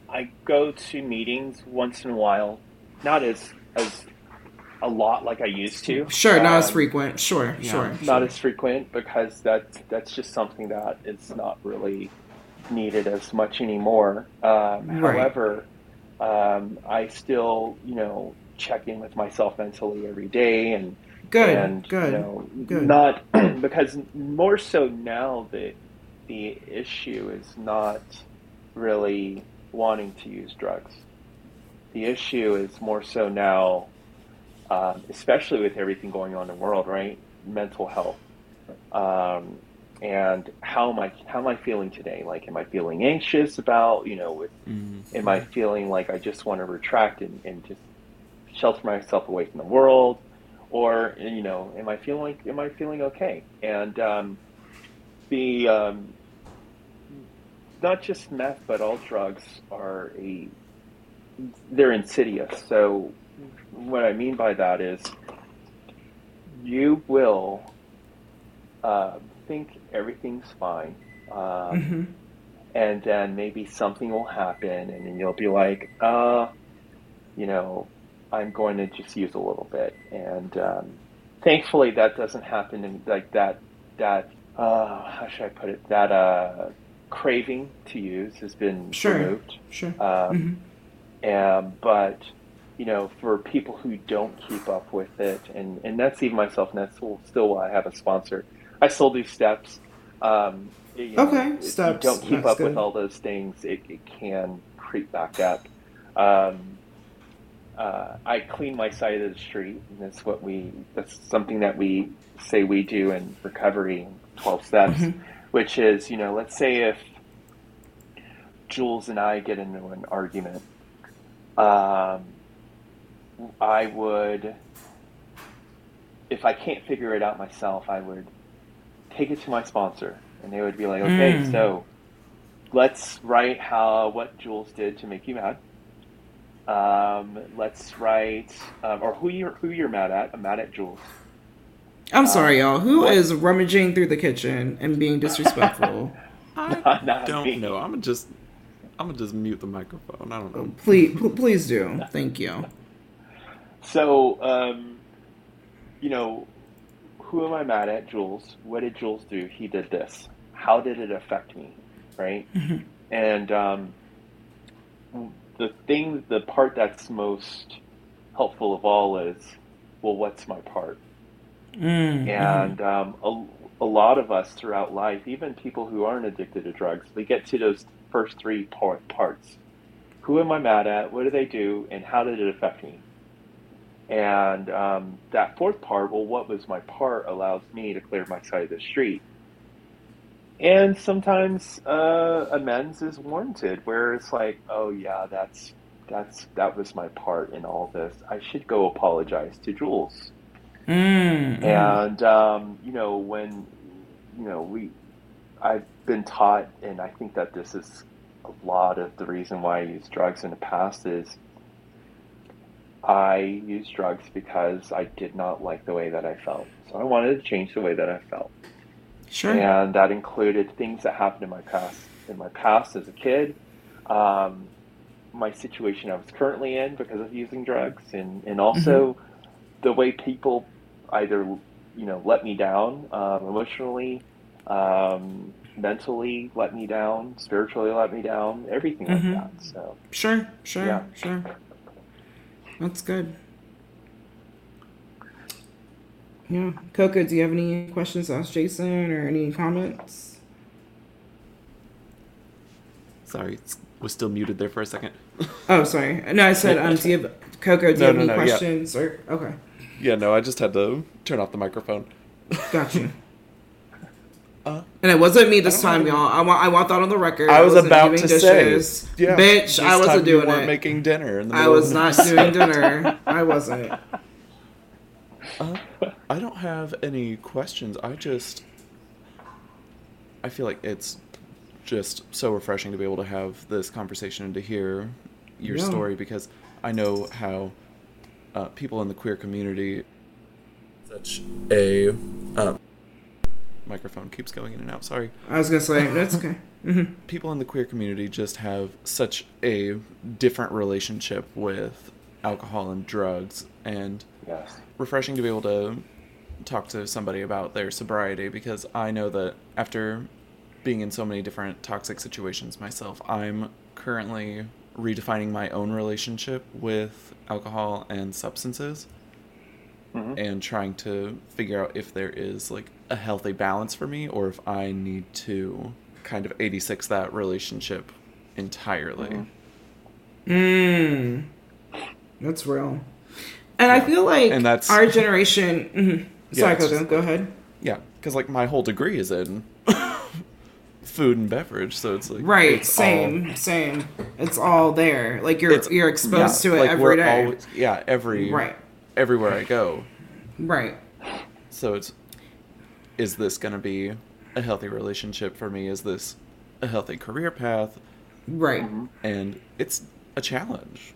I go to meetings once in a while, not as as a lot like I used to. Sure, not as frequent. Sure, yeah, sure. Not sure. as frequent because that that's just something that is not really needed as much anymore. Um, right. However, um, I still, you know, check in with myself mentally every day and good, and, good, you know, good. Not because more so now the the issue is not really wanting to use drugs. The issue is more so now, um, especially with everything going on in the world, right? Mental health. Um, and how am I how am I feeling today? Like, am I feeling anxious about you know? With, mm-hmm. Am I feeling like I just want to retract and, and just shelter myself away from the world, or you know, am I feeling like am I feeling okay? And um, the um, not just meth, but all drugs are a they're insidious. So what I mean by that is you will uh, think everything's fine. Um, mm-hmm. And then maybe something will happen, and then you'll be like, uh, you know, I'm going to just use a little bit. And um, thankfully, that doesn't happen. And like that, that uh, how should I put it? That uh, craving to use has been sure. removed. Sure. Um, mm-hmm. and, but you know, for people who don't keep up with it, and, and that's even myself, and that's still why I have a sponsor. I still do steps. Um, you know, okay, if steps. you don't keep that's up good. with all those things, it, it can creep back up. Um, uh, I clean my side of the street, and that's what we. That's something that we say we do in recovery, twelve steps, mm-hmm. which is you know, let's say if Jules and I get into an argument, um, I would, if I can't figure it out myself, I would take it to my sponsor, and they would be like, okay, mm. so let's write how what Jules did to make you mad. Um, let's write, um, or who you're who you're mad at. I'm mad at Jules. I'm sorry, um, y'all. Who what? is rummaging through the kitchen and being disrespectful? I not, not don't me. know. I'm just I'm gonna just mute the microphone. I don't know. Please, please do. Thank you. So, um, you know, who am I mad at? Jules. What did Jules do? He did this. How did it affect me? Right? Mm-hmm. And um, the thing, the part that's most helpful of all is, well, what's my part? Mm-hmm. And um, a, a lot of us throughout life, even people who aren't addicted to drugs, we get to those first three part, parts. Who am I mad at? What do they do? And how did it affect me? And um, that fourth part, well, what was my part, allows me to clear my side of the street. And sometimes uh, amends is warranted, where it's like, oh yeah, that's that's that was my part in all this. I should go apologize to Jules. Mm, and um, you know when you know we, I've been taught, and I think that this is a lot of the reason why I used drugs in the past is I used drugs because I did not like the way that I felt. So I wanted to change the way that I felt. Sure. And that included things that happened in my past. In my past as a kid, um, my situation I was currently in because of using drugs, and and also mm-hmm. the way people either you know let me down um, emotionally, um, mentally let me down, spiritually let me down, everything Mhm. like that. So Sure, sure, Yeah. sure. That's good. Yeah. Coco, do you have any questions to ask Jason or any comments? Sorry, was still muted there for a second. Oh, sorry. No, I said, um, do you have, Coco, do you have no, any no, yeah. questions? Or Okay, yeah, no, I just had to turn off the microphone. got you. Uh, And it wasn't me this time, know. y'all. I want, I want that on the record. I was wasn't about to dishes. say, yeah, bitch, I wasn't doing it. making dinner. In the I was not doing dinner. I wasn't. Uh, I don't have any questions. I just I feel like it's just so refreshing to be able to have this conversation and to hear your Yeah. story because I know how uh, people in the queer community such a um, microphone keeps going in and out. Sorry. I was gonna say that's okay. hmm people in the queer community just have such a different relationship with alcohol and drugs and yes, refreshing to be able to talk to somebody about their sobriety because I know that after being in so many different toxic situations myself, I'm currently redefining my own relationship with alcohol and substances Mhm. and trying to figure out if there is like a healthy balance for me or if I need to kind of 86 that relationship entirely. Mhm. Mm. That's real. And I feel like And that's- our generation. Mm-hmm. Yeah, Sorry, it's Coco, just- go ahead. Yeah, because like my whole degree is in food and beverage, so it's like Right, it's same, same. It's all there. Like you're It's- you're exposed to it like, every always- yeah, every Right, everywhere I go. right. So it's is this going to be a healthy relationship for me? Is this a healthy career path? Right. And it's a challenge.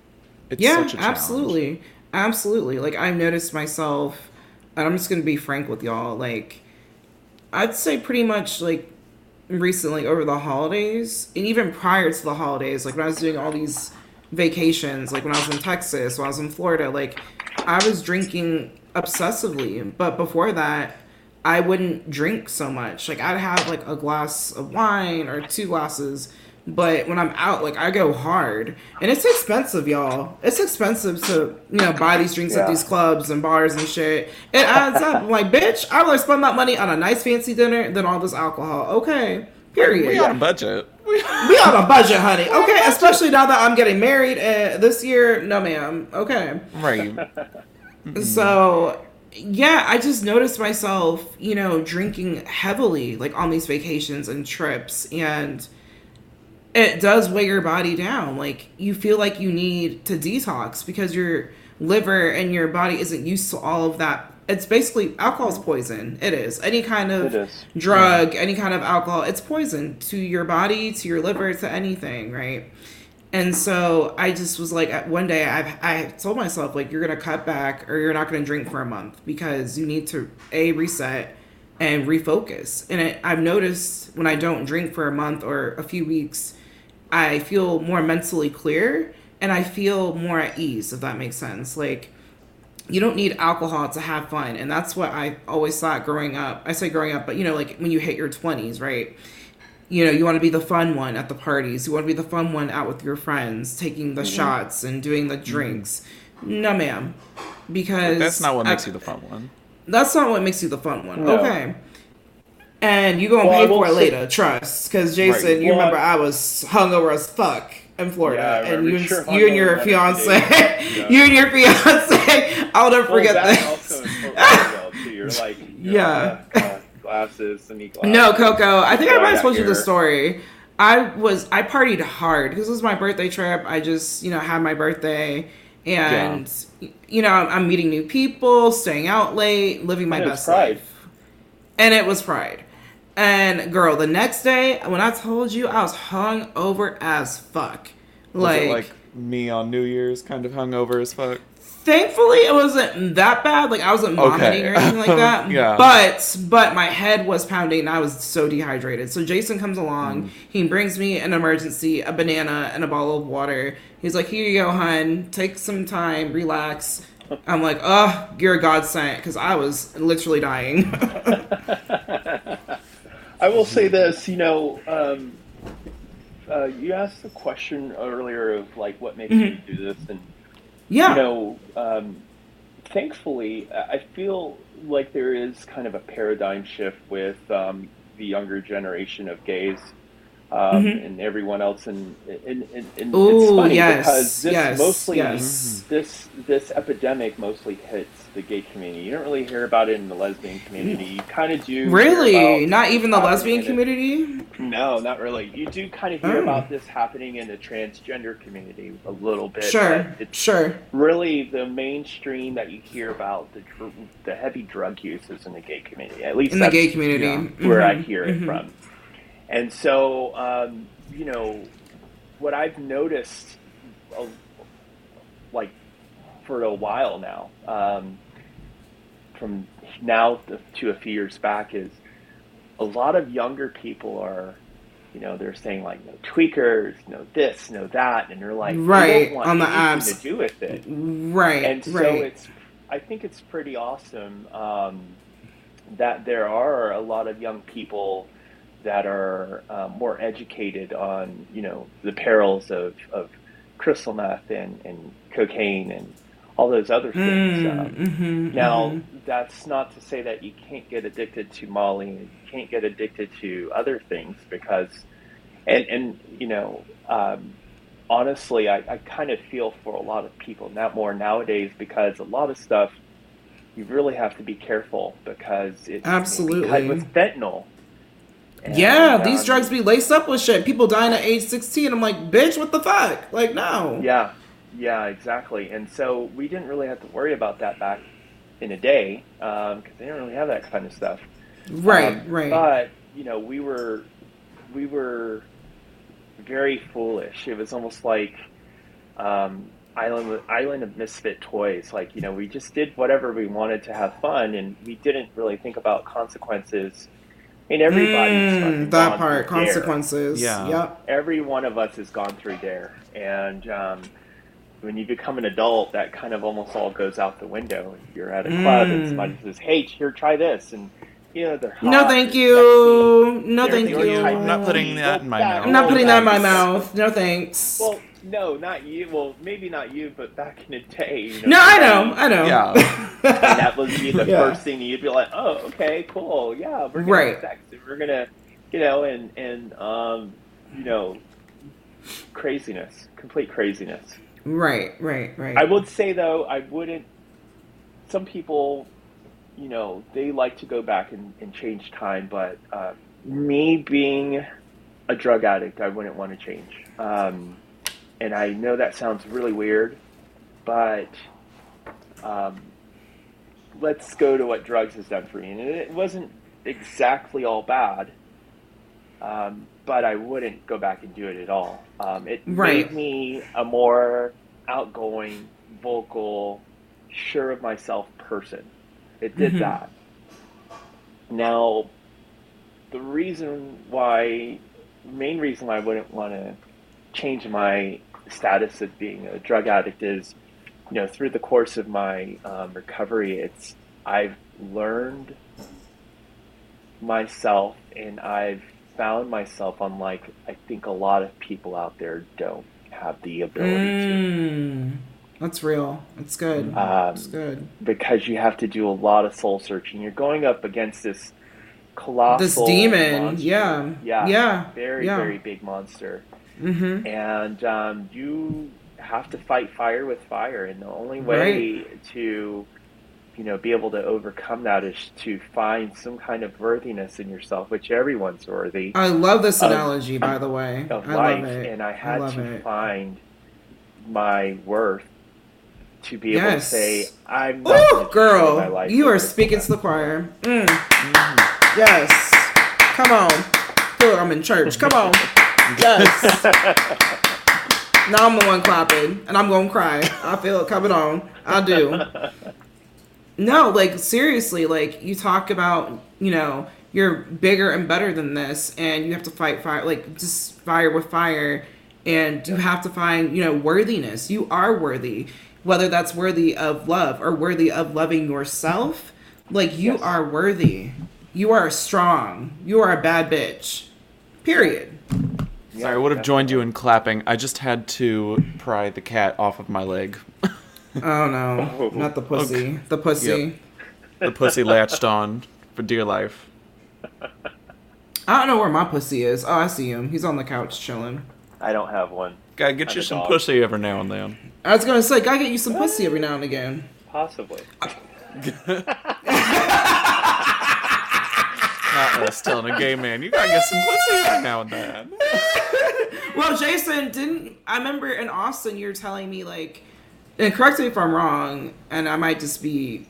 It's yeah, such a challenge. absolutely. Absolutely. Like I've noticed myself and I'm just gonna be frank with y'all, like I'd say pretty much like recently over the holidays and even prior to the holidays, like when I was doing all these vacations, like when I was in Texas, when I was in Florida, like I was drinking obsessively. But before that, I wouldn't drink so much. Like I'd have like a glass of wine or two glasses. But when I'm out, like I go hard, and it's expensive, y'all. It's expensive to you know buy these drinks at these clubs and bars and shit. It adds up. I'm like, bitch, I'd rather spend that money on a nice fancy dinner than all this alcohol. Okay, period. We on a budget. We on a budget, honey. Okay, especially now that I'm getting married uh, this year. No, ma'am. Okay. right. So, yeah, I just noticed myself, you know, drinking heavily, like on these vacations and trips, and it does weigh your body down. Like, you feel like you need to detox because your liver and your body isn't used to all of that. It's basically alcohol's poison. It is. Any kind of is. drug, any kind of alcohol, it's poison to your body, to your liver, to anything, right? And so I just was like, one day I I told myself like, you're gonna cut back or you're not gonna drink for a month because you need to a reset and refocus. And it, I've noticed when I don't drink for a month or a few weeks, I feel more mentally clear and I feel more at ease. If that makes sense, like you don't need alcohol to have fun. And that's what i always thought growing up. I say growing up but you know like when you hit your 20s right? You know you want to be the fun one at the parties. You want to be the fun one out with your friends taking the mm-hmm. shots and doing the mm-hmm. drinks. No ma'am. Because That's not what I- makes you the fun one. that's not what makes you the fun one. No. okay. And you're gonna Well, pay for it say- later trust. Because jason Right. you Well, remember I- i was hungover as fuck in Florida, Yeah, and you, you and you and your fiance, that day. you and your fiance, I'll never Well, forget that this. also in Fort Lauderdale, too. You're like, you're Yeah. like, uh, glasses, glasses. No, Coco. I think I might have yeah, told you the story. I was I partied hard because it was my birthday trip. I just you know had my birthday, and you know I'm, I'm meeting new people, staying out late, living my And best life, and it was Pride. And girl, the next day when I told you I was hung over as fuck, like, like me on New Year's, kind of hungover as fuck? thankfully it wasn't that bad. Like I wasn't vomiting Okay. or anything like that. Yeah. But but my head was pounding and I was so dehydrated. So Jason comes along. Mm. He brings me an emergency, a banana and a bottle of water. He's like, "Here you go, hun. Take some time, relax." I'm like, "Oh, you're a godsend," because I was literally dying. I will say this, you know, um, uh, you asked the question earlier of like what makes Mhm. you do this, and Yeah. you know, um, thankfully, I feel like there is kind of a paradigm shift with um, the younger generation of gays. Um, Mhm. And everyone else, and, and, and, and it's funny yes, because this yes, mostly yes. this this epidemic mostly hits the gay community. You don't really hear about it in the lesbian community. You kind of do. Really? Not even the lesbian community? no, not really. You do kind of hear Oh. about this happening in the transgender community a little bit. Sure. It's Sure. really the mainstream that you hear about the dr- the heavy drug use is in the gay community. At least In the gay community. yeah, where I Mhm, hear it mhm. from. And so, um, you know, what I've noticed, uh, like for a while now, um, from now to- a few years back, is a lot of younger people are. You know, they're saying like no tweakers, no this, no that, and they're like, Right, on the apps. to do with it Right. and so right. it's i think it's pretty awesome um, that there are a lot of young people that are um, more educated on you know the perils of, of crystal meth and, and cocaine and all those other things Mm, um, mhm, now mhm. That's not to say that you can't get addicted to molly and you can't get addicted to other things because and and you know um, honestly I, I kind of feel for a lot of people not more nowadays because a lot of stuff you really have to be careful because it's Absolutely. cut with fentanyl And, yeah, these um, drugs be laced up with shit. People dying at age 16. I'm like, bitch, what the fuck? Like, no. Yeah, yeah, exactly. And so we didn't really have to worry about that back in a day because they didn't really have that kind of stuff. Right, Um, right. But you know, we were we were very foolish. It was almost like um, island island of misfit toys. Like you know, we just did whatever we wanted to have fun, and we didn't really think about consequences. I mean, everybody's Mm, that gone part, through there consequences. Yeah. Yep. every one of us has gone through there and um, when you become an adult that kind of almost all goes out the window you're at a club and Mm. somebody says hey here try this and you know they're hot, No, thank they're you. No, They're thank you. I'm not putting that in my Well, mouth. I'm not putting that in my mouth. No, thanks. well no not you well maybe not you but back in the day you no, I know. I know. Yeah. and that would be the Yeah. first thing you'd be like oh okay cool yeah we're gonna Right. have sex we're gonna you know and and um you know craziness complete craziness Right, right, right. I would say though, I wouldn't. Some people, you know, they like to go back and, and change time, but uh, me being a drug addict, I wouldn't want to change. Um, and I know that sounds really weird, but um, let's go to what drugs has done for me. And it wasn't exactly all bad, um, but I wouldn't go back and do it at all. Um, it Right. made me a more outgoing, vocal, sure of myself person. It did Mhm. that. Now, the reason why, main reason why I wouldn't want to change my status of being a drug addict is, you know, through the course of my um, recovery, it's I've learned myself and I've found myself unlike I think a lot of people out there don't have the ability to Mm, that's real. That's good. Um, That's good. because you have to do a lot of soul searching. You're going up against this colossal This demon. monster. Yeah. yeah, Yeah. very yeah. very big monster, Mm-hmm. and um, you have to fight fire with fire, and the only way to you know be able to overcome that is to find some kind of worthiness in yourself, which everyone's worthy I love this Of- analogy, by the way. of I life, love it. and I had love to it. find my worth to be able to say, "I'm Ooh, girl, my life you are speaking to the choir. Mm. Yes. Come on. Feel like I'm in church. Come on. Yes. now I'm the one clapping, and I'm gonna cry. I feel it coming on. I do. No, like seriously, like you talk about, you know, you're bigger and better than this, and you have to fight fire, like just fire with fire, and you have to find, you know, worthiness. You are worthy, whether that's worthy of love or worthy of loving yourself. Like you Yes. are worthy. You are strong. You are a bad bitch. Period. Sorry, I would have joined you in clapping. I just had to pry the cat off of my leg. Oh no, Oh. not the pussy. The pussy. Yep. the pussy latched on for dear life. I don't know where my pussy is. Oh, I see him. He's on the couch chilling. I don't have one. Gotta get I'm you some dog. pussy every now and then. I was gonna say, gotta get you some pussy every now and again. Possibly. Not us telling a gay man, you gotta get some pussy every now and then. Well, Jason, didn't I remember in Austin you were telling me like, and correct me if I'm wrong, and I might just be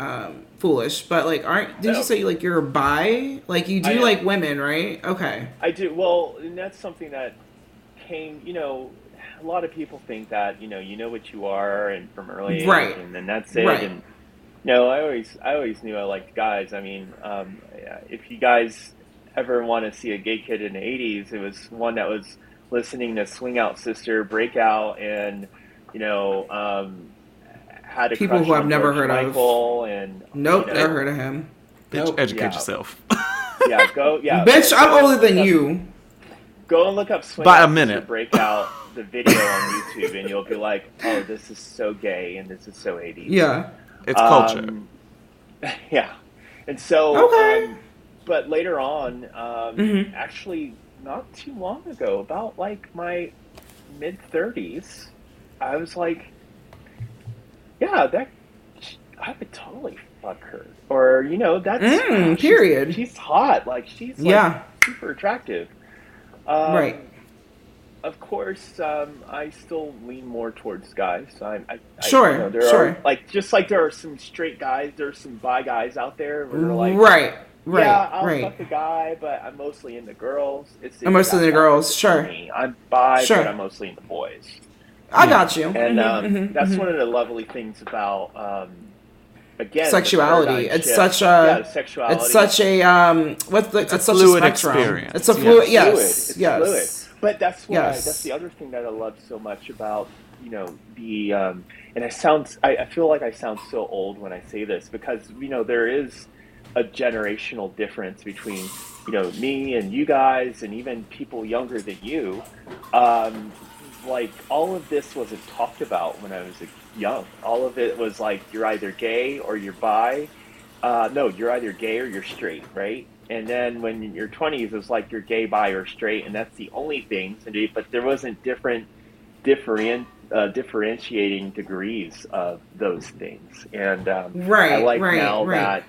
um, foolish, but like, aren't did No. you say like you're bi? Like you do like women, right? Okay. I do. Well, and that's something that came. You know, a lot of people think that you know you know what you are, and from early age, Right. and then that's it. Right. And no, I always I always knew I liked guys. I mean, um, if you guys ever want to see a gay kid in the '80s, it was one that was listening to Swing Out Sister, Breakout, and you know. Um, had a People who I've never George heard of. Michael and Nope, you know, never heard of him. Bitch, Nope. educate Yeah. yourself. Yeah, go. Yeah, Bitch, I'm go older than up- you. Go and look up Swing By a minute. Sister minute. Breakout the video on YouTube, and you'll be like, "Oh, this is so gay, and this is so 80s." Yeah. it's culture. Um, yeah, and so, Okay. um, but later on, um, Mhm. actually, not too long ago, about like my mid 30s, I was like, "Yeah, that I would totally fuck her," or you know, that's Mm, period. She's, hot, like she's like, Yeah. super attractive. Um, Right. Of course, um, I still lean more towards guys. I, I, I- Sure, you know, there sure. Are, like just like there are some straight guys, there's some bi guys out there where they're like, right. Right. yeah, I'll right. fuck a guy, but I'm mostly into girls. It's I'm mostly into girls, sure. me. I'm bi, Sure. but I'm mostly into boys. I got you. And Mhm, um, mhm, that's mhm. one of the lovely things about um, again Sexuality. It's shift. such a- yeah, sexuality. It's such a um. What's the? It's, a such fluid a spectrum. experience. It's a fluid. It's Yes. fluid. It's yes. fluid. But that's what I, Yes. that's the other thing that I love so much about you know the um, and I sound I, I feel like I sound so old when I say this because you know there is a generational difference between you know me and you guys and even people younger than you. Um, like all of this wasn't talked about when I was young. All of it was like you're either gay or you're bi. Uh, no, you're either gay or you're straight, right? And then when you're 20s, it's like you're gay, bi, or straight, and that's the only things. They- But there wasn't different different uh, differentiating degrees of those things. And um, Right, I like right, now right. that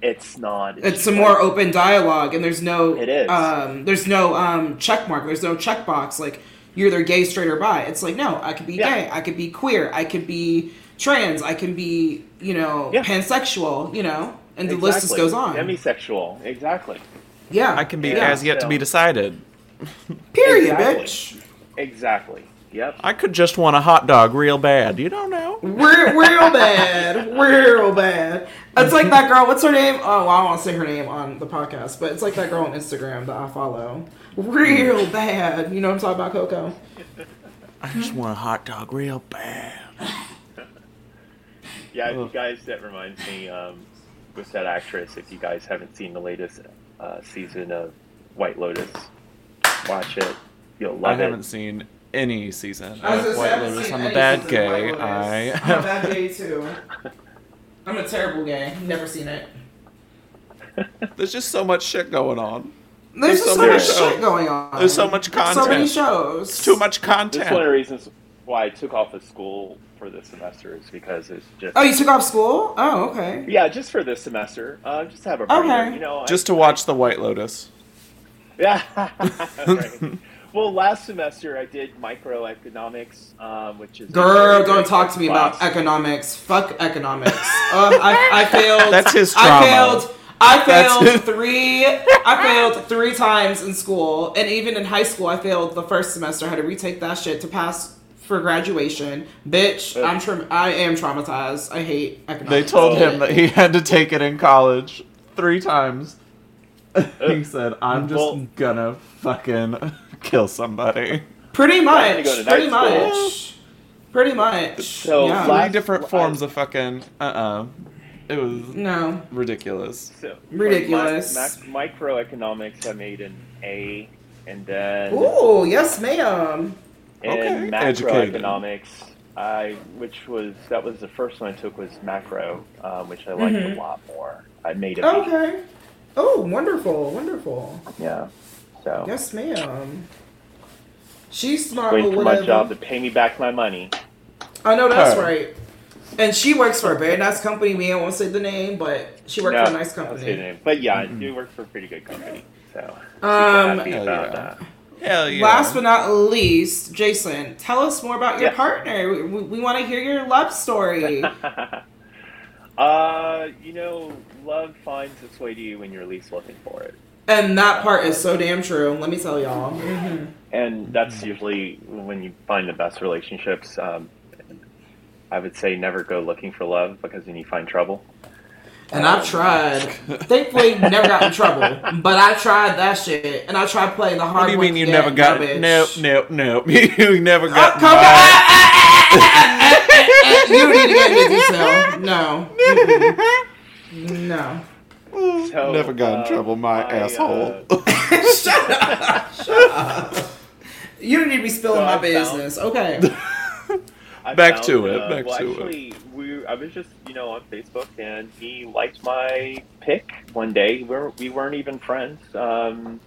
it's not. It's a like- more open dialogue, and there's no. It is. Um, there's no um check mark. There's no checkbox like you're either gay, straight, or bi. It's like no, I could be Yeah. gay. I could be queer. I could be trans. I can be you know Yeah. pansexual. You know, and the list just goes on. Demisexual, exactly. yeah, I can be yeah. as yet to be decided. Period, Exactly. bitch. Exactly. Yep. I could just want a hot dog real bad. You don't know. Real, real bad, real bad. It's like that girl. What's her name? Oh, well, I don't want to say her name on the podcast, but it's like that girl on Instagram that I follow. Real bad. You know what I'm talking about, Coco? I just want a hot dog real bad. Yeah, you guys, that reminds me, um, with that actress, if you guys haven't seen the latest uh, season of White Lotus, watch it. You'll love it. I haven't it. seen any season of gonna say, White Lotus. I'm a bad season gay. I I'm a bad gay too. I'm a terrible gay. Never seen it. There's just so much shit going on. There's, There's just so so much shows. shit going on. There's so much content. So many content. shows. Too much content. That's one of the reasons why I took off of school for this semester is because it's just Oh, you took off school? Oh, okay. yeah, just for this semester, uh, just to have a breather. Okay. You know, I- Just to watch the White Lotus. Yeah. right. Well, last semester I did microeconomics, um, which is Girl, very, don't very talk to me about economics. Fuck economics. um, I, I failed. That's his I trauma. failed. I failed three. I failed three times in school, and even in high school, I failed the first semester. I had to retake that shit to pass for graduation. Bitch, I'm tra- I am traumatized. I hate economics. They told him that he had to take it in college three times. he said, "I'm just Well- gonna fucking kill somebody." pretty Trying to much. to Pretty night school. much. Pretty much. So, yeah. Three Last- different I- forms of fucking uh uh It was No. ridiculous. So Ridiculous. Like, mi- microeconomics, I made an A, and then Ooh, yes, ma'am. in Okay. Educated. macroeconomics, I which was that was the first one I took was macro, um, which I liked Mhm. a lot more. I made it. Okay. Oh, wonderful, wonderful. Yeah. So Yes, ma'am. She's smart. waiting for my job to pay me back my money. I know that's Her. right. And she works for a very nice company. We won't say the name, but she works No, for a nice I won't say the company. name. But yeah, Mhm. I do work for a pretty good company. So Um, happy Hell about yeah. that. Hell yeah. Last but not least, Jason, tell us more about your Yeah. partner. We, we, we want to hear your love story. uh, you know, love finds its way to you when you're least looking for it. and that part is so damn true. Let me tell y'all. hmm And that's usually when you find the best relationships. Um, I would say never go looking for love because then you find trouble. And I've tried. Thankfully, never got in trouble. But I tried that shit, and I tried playing the hard. What do you mean you to never got? bitch. Nope, nope, nope. You never Oh, got. come my- back. you need to get into detail. No. Mm-mm. No. So, never got in uh, trouble, my I, asshole. uh, Shut up. Shut up. You don't need to be spilling So my I found- business. Okay. I Back found, to it, uh, back well, to it. actually, we I was just you know on Facebook and he liked my pic one day. We we're, we weren't even friends. Um,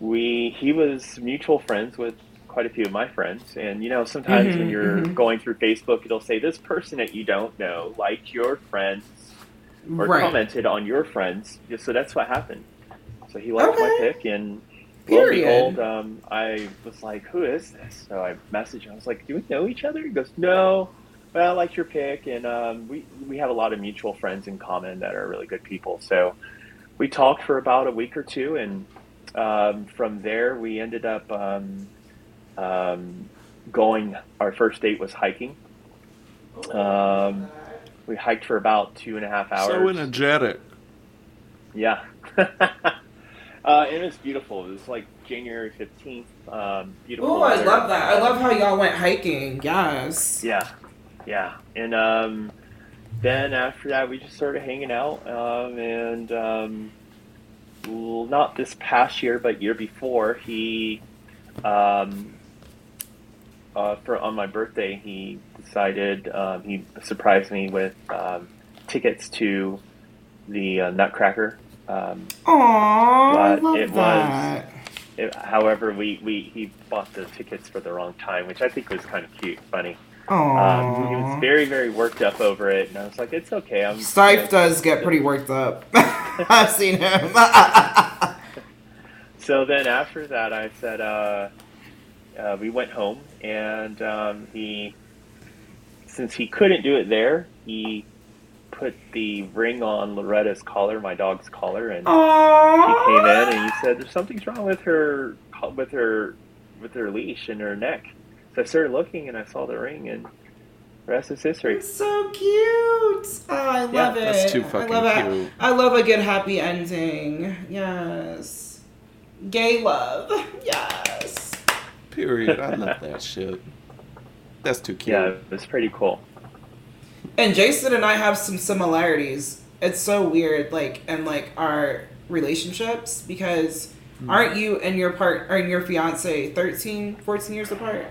we he was mutual friends with quite a few of my friends, and you know sometimes when Mhm, you're mhm. going through Facebook, it'll say this person that you don't know liked your friends or Right. commented on your friends. So that's what happened. So he liked my Okay. pic, and and Period. behold, um, I was like, "Who is this?" So I messaged him. I was like, "Do we know each other?" He goes, "No." Well, I liked your pic, and um, we we have a lot of mutual friends in common that are really good people. So we talked for about a week or two, and um, from there we ended up um, um, going. Our first date was hiking. Um, we hiked for about two and a half hours. So energetic. Yeah. uh, it was beautiful. It was like January 15th. Um, beautiful. Oh, I weather. love that. I love how y'all went hiking. Yes. Yeah. Yeah. And um, then after that, we just started hanging out. Um, and um, well, not this past year, but year before, he, um, uh, for on my birthday, he decided um, he surprised me with um, tickets to the uh, Nutcracker. Um, Aww, I But love it was- that. It, however, we, we he bought the tickets for the wrong time, which I think was kind of cute, funny. Um, he was very very worked up over it, and I was like, "It's okay." I'm Stipe does get pretty worked up. I've seen him. So then after that, I said, uh, uh, we went home, and um, he, since he couldn't do it there, he put the ring on Loretta's collar, my dog's collar, and he came in and he said, "There's something's wrong with her, with her, with her leash and her neck." So I started looking, and I saw the ring, and the rest is history. It's so cute. Oh, I love it. That's too I fucking love it. cute. I love a good happy ending. Yes. Gay love. Yes. Period. I love that shit. That's too cute. Yeah, it was pretty cool. And Jason and I have some similarities. It's so weird, like, and like our relationships because Hmm. aren't you and your part or your fiance 13, 14 years apart?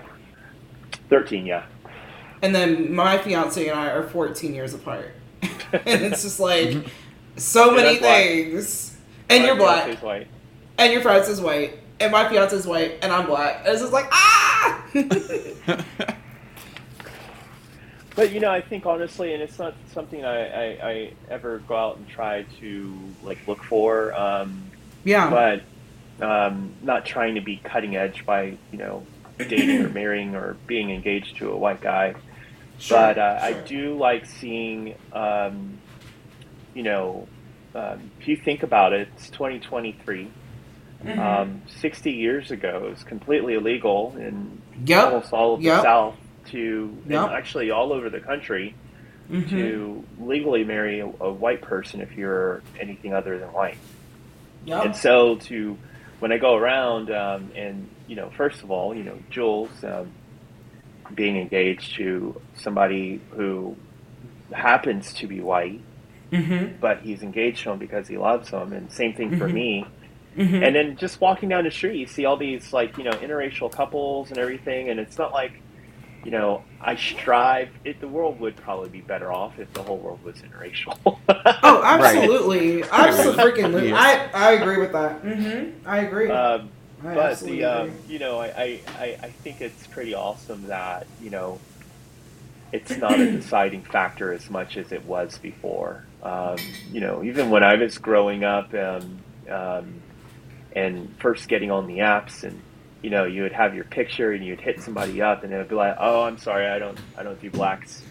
Thirteen, yeah. And then my fiance and I are 14 years apart. and it's just like so Yeah, many that's black. things. And My you're black. fiance's white. And your fiance's white. And my fiance is white. And I'm black. And it's just like, ah! But you know, I think honestly, and it's not something I, I, I ever go out and try to like look for. Um, yeah. but um, not trying to be cutting edge by you know dating or marrying or being engaged to a white guy. Sure, but uh, I do like seeing, um, you know, um, if you think about it, it's 2023. Mhm. Um, 60 years ago, it was completely illegal in yep. almost all of the Yep. South to, Yep. actually all over the country, Mhm. to legally marry a, a white person if you're anything other than white. Yep. And so to when I go around um, and you know, first of all, you know, Jules um, being engaged to somebody who happens to be white, Mm-hmm. but he's engaged to him because he loves him, and same thing for Mhm. me. Mm-hmm. And then just walking down the street, you see all these like you know interracial couples and everything, and it's not like you know I strive. It, the world would probably be better off if the whole world was interracial. Oh, absolutely, absolutely. Yes. I I agree with that. Mm-hmm. I agree. um, I but absolutely the um, you know I, I, I, I think it's pretty awesome that you know it's not a deciding factor as much as it was before. Um, you know, even when I was growing up and um, and first getting on the apps, and you know, you would have your picture and you'd hit somebody up, and it would be like, "Oh, I'm sorry, I don't, I don't do blacks,"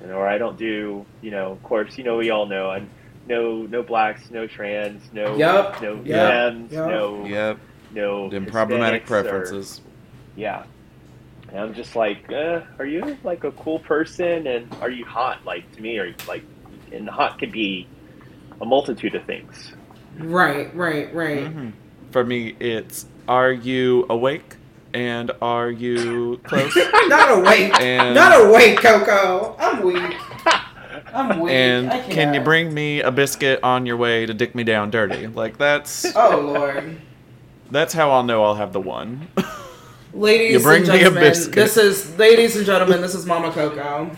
and, or I don't do, you know, of course, you know, we all know, and no, no blacks, no trans, no, yep. no yup, femmes, yup. no, Yep. no Them problematic Hispanics or- preferences. yeah. And I'm just like, uh, are you like a cool person? And are you hot? Like to me, are you like, and hot could be a multitude of things. right, right, right. Mhm. For me, it's are you awake and are you close? Not awake. And- Not awake, Coco. I'm weak. I'm weak. and can you bring me a biscuit on your way to dick me down dirty? Like that's Oh Lord. that's how I'll know I'll have the one. Ladies You bring and me a gentlemen, biscuit. this is ladies and gentlemen, this is Mama Coco.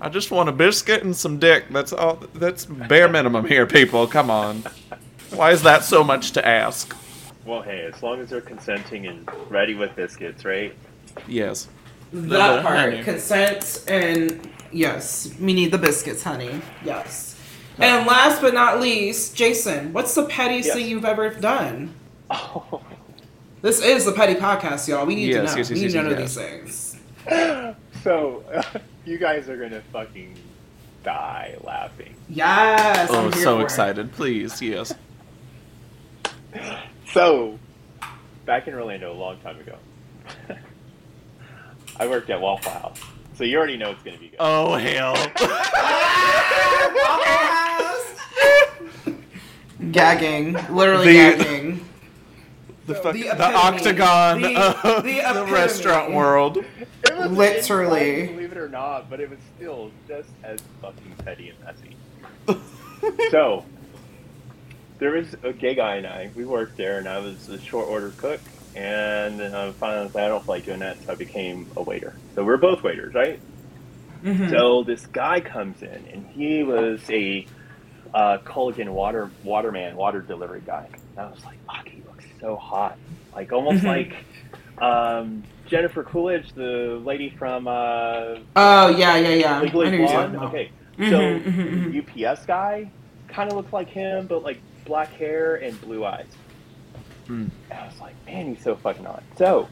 I just want a biscuit and some dick. That's all. That's bare minimum here, people. Come on. Why is that so much to ask? Well, hey, as long as they're consenting and ready with biscuits, right? Yes. That the part. honey. Consent and yes, we need the biscuits, honey. Yes. And last but not least, Jason, what's the pettiest Yes. thing you've ever done? Oh, This is the petty podcast, y'all. We need Yes, to know. yes, yes, we need yes, to know yes. these things. so you guys are gonna fucking die laughing. Yes. Oh, I'm here so for it. excited. Please, yes. So, back in Orlando a long time ago, I worked at Waffle House. So you already know it's gonna be good. Oh hell. gagging, literally The- gagging. The, fuck, The the, octagon The- of the the, restaurant world. Literally. insane, believe it or not, but it was still just as fucking petty and messy. so, there was a gay guy and I. We worked there, and I was a short order cook. And then I finally was like, I don't like doing that, so I became a waiter. So we're both waiters, right? Mhm. So this guy comes in, and he was a uh, Culligan water waterman, water delivery guy. And I was like, fuck, he looks so hot, like almost Mhm. like um, Jennifer Coolidge, the lady from uh, Oh yeah, yeah, yeah. I know Legally you're Blonde. talking about. Okay, Mhm, so mhm, mhm. UPS guy kind of looks like him, but like black hair and blue eyes. Hmm. And I was like, man, he's so fucking hot. So,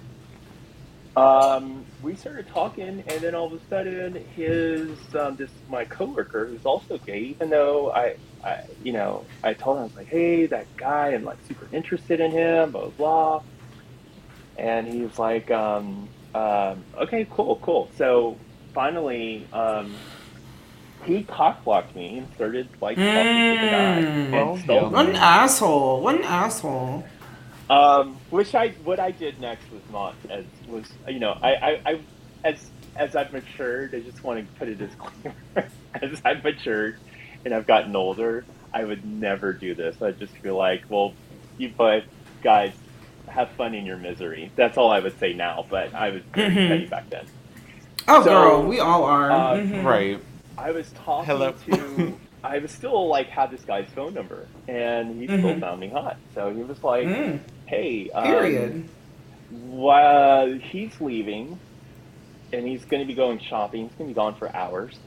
um, we started talking, and then all of a sudden, his um, this my coworker, who's also gay, even though I, I, you know, I told him I was like, hey, that guy, I'm like super interested in him, blah blah. blah. And he was like, um, um, okay, cool, cool. So finally, um, he cockblocked me and started like talking to the guy Mm. Oh, and stole What an asshole! What an asshole! um, which I what I did next was not as was you know I, I, I as as I've matured I just want to put it as a disclaimer as I've matured and I've gotten older I would never do this I'd just be like well you but guys have fun in your misery that's all I would say now but I was very petty back then Oh, So, girl, we all are. uh, Mhm. Right. I was talking Hello. to I was still like had this guy's phone number and he still Mhm. found me hot so he was like Mm, hey um, period. While he's leaving, and he's going to be going shopping. He's going to be gone for hours.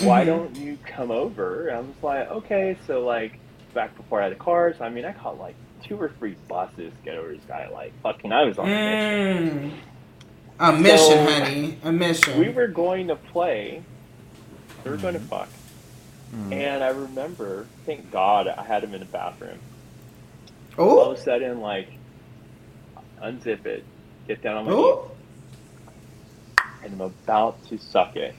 Why Mhm. don't you come over? I was like, okay. So like back before I had the cars, I mean, I caught like two or three buses to get over this guy. Like fucking, I was on a mission. Mm. A mission, So, honey. A mission. We were going to play. We were going to fuck. Mm. And I remember, thank God, I had him in the bathroom. Oh. All of a sudden, like, unzip it, get down on my knees, oh. and I'm about to suck it.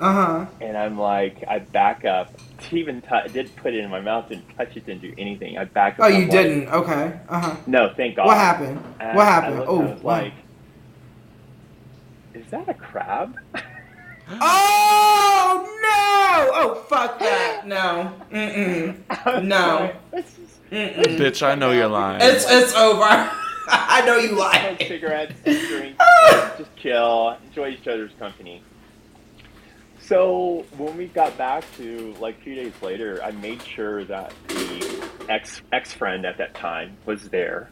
Uh huh. and I'm like, I back up. To even t- I did put it in my mouth, didn't touch it, didn't do anything. I back up. Oh, you didn't. Okay. Uh huh. No, thank God. What happened? And What I happened? looked Oh, I was wow. like, is that a crab? Oh no! Oh fuck that! No. Mm-mm. No. Mm-mm. Bitch, I know you're lying. It's it's over. I know you smoke lie. cigarettes, drink, just chill, enjoy each other's company. So when we got back to like a few days later, I made sure that the ex ex friend at that time was there,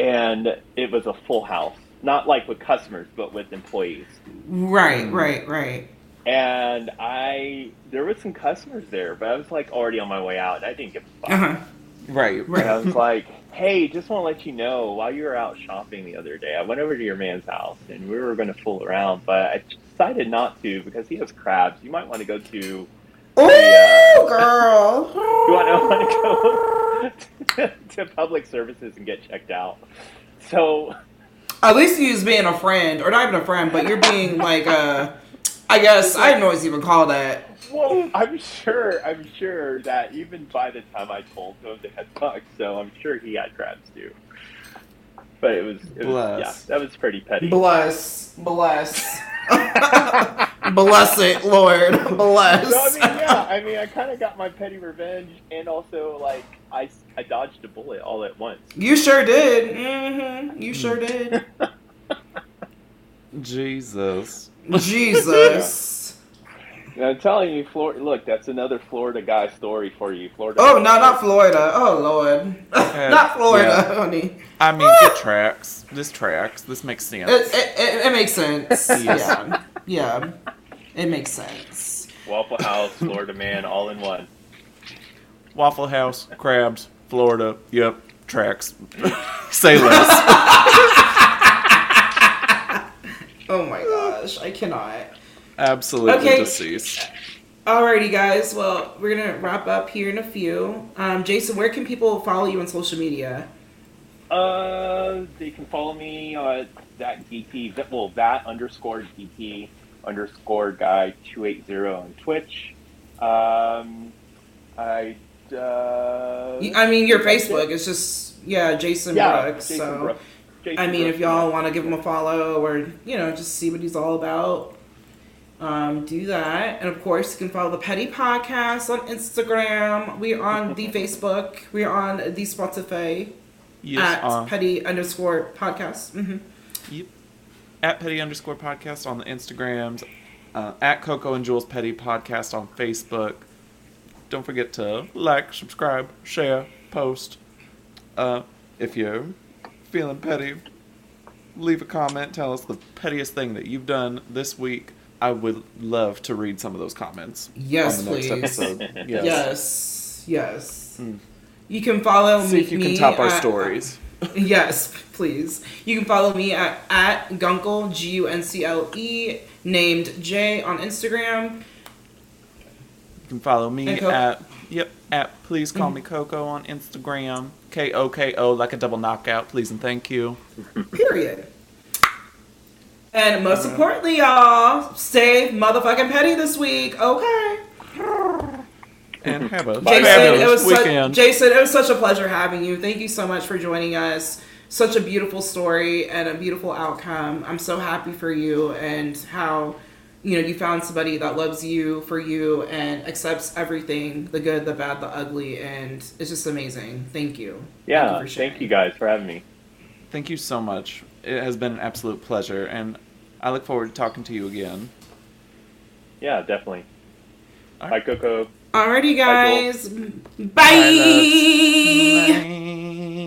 and it was a full house, not like with customers, but with employees. Right, right, right. And I, there was some customers there, but I was like already on my way out, and I didn't give a fuck. Uh-huh. right. And I was like, hey, just want to let you know, while you were out shopping the other day, I went over to your man's house and we were going to fool around, but I decided not to because he has crabs. You might want to go to, you Ooh, Yeah. girl. want to, want to go to public services and get checked out. So, At least you was being a friend, or not even a friend, but you're being like a. I guess I don't know what to even call that. well, I'm sure, I'm sure that even by the time I told him they had fucked, so I'm sure he had crabs too. But it was, it was yeah, that was pretty petty. Bless, bless, bless it, Lord, bless. So I mean, yeah, I mean, I kind of got my petty revenge, and also like I, I dodged a bullet all at once. You sure did. Mm-hmm. You sure did. Jesus. Jesus. And I'm telling you, Florida. Look, that's another Florida guy story for you, Florida. Oh no, not Florida. Oh Lord, not Florida, yeah. honey. I mean, it tracks. This tracks. This makes sense. It, it, it, it makes sense. Yeah, yeah, it makes sense. Waffle House, Florida man, all in one. Waffle House, crabs, Florida. Yep, tracks. Say less. Oh my gosh, I cannot. Absolutely Okay. deceased. Alrighty, guys. Well, we're gonna wrap up here in a few. Um, Jason, where can people follow you on social media? Uh, they can follow me uh, that DP, that- well, that underscore DP underscore guy two eight zero on Twitch. Um, I. Uh, I mean, your. Facebook is just yeah, Jason yeah, Brooks. Jason so Brooks. I mean, if y'all want to give him a follow or you know just see what he's all about, um, do that. And of course, you can follow the Petty Podcast on Instagram. We're on the Facebook. We're on the Spotify Yes, at uh, Petty underscore Podcast. hmm Yep. At Petty underscore podcast on the Instagrams. Uh, at Coco and Jules Petty podcast on Facebook. Don't forget to like, subscribe, share, post. Uh, if you're feeling petty, leave a comment. Tell us the pettiest thing that you've done this week. I would love to read some of those comments Yes, on the please. episode. Yes. Yes, yes. Mm. You can follow See me. if you can me top our at- stories. Yes, please. You can follow me at, at Guncle, G U N C L E, named J on Instagram. You can follow me at yep at please call Mm-hmm. me Coco on Instagram. K O K O like a double knockout. Please and thank you. Period. And most Uh. importantly, y'all, stay motherfucking petty this week, okay? And have a Jason, it was such, weekend. Jason, it was such a pleasure having you. Thank you so much for joining us. Such a beautiful story and a beautiful outcome. I'm so happy for you and how you know you found somebody that loves you for you and accepts everything, the good, the bad, the ugly, and it's just amazing. Thank you. Yeah, thank you, for thank you guys for having me. Thank you so much. It has been an absolute pleasure, and I look forward to talking to you again. Yeah, definitely. All Bye, right. Coco. Alrighty, Bye, guys. Bye, Bye. Bye.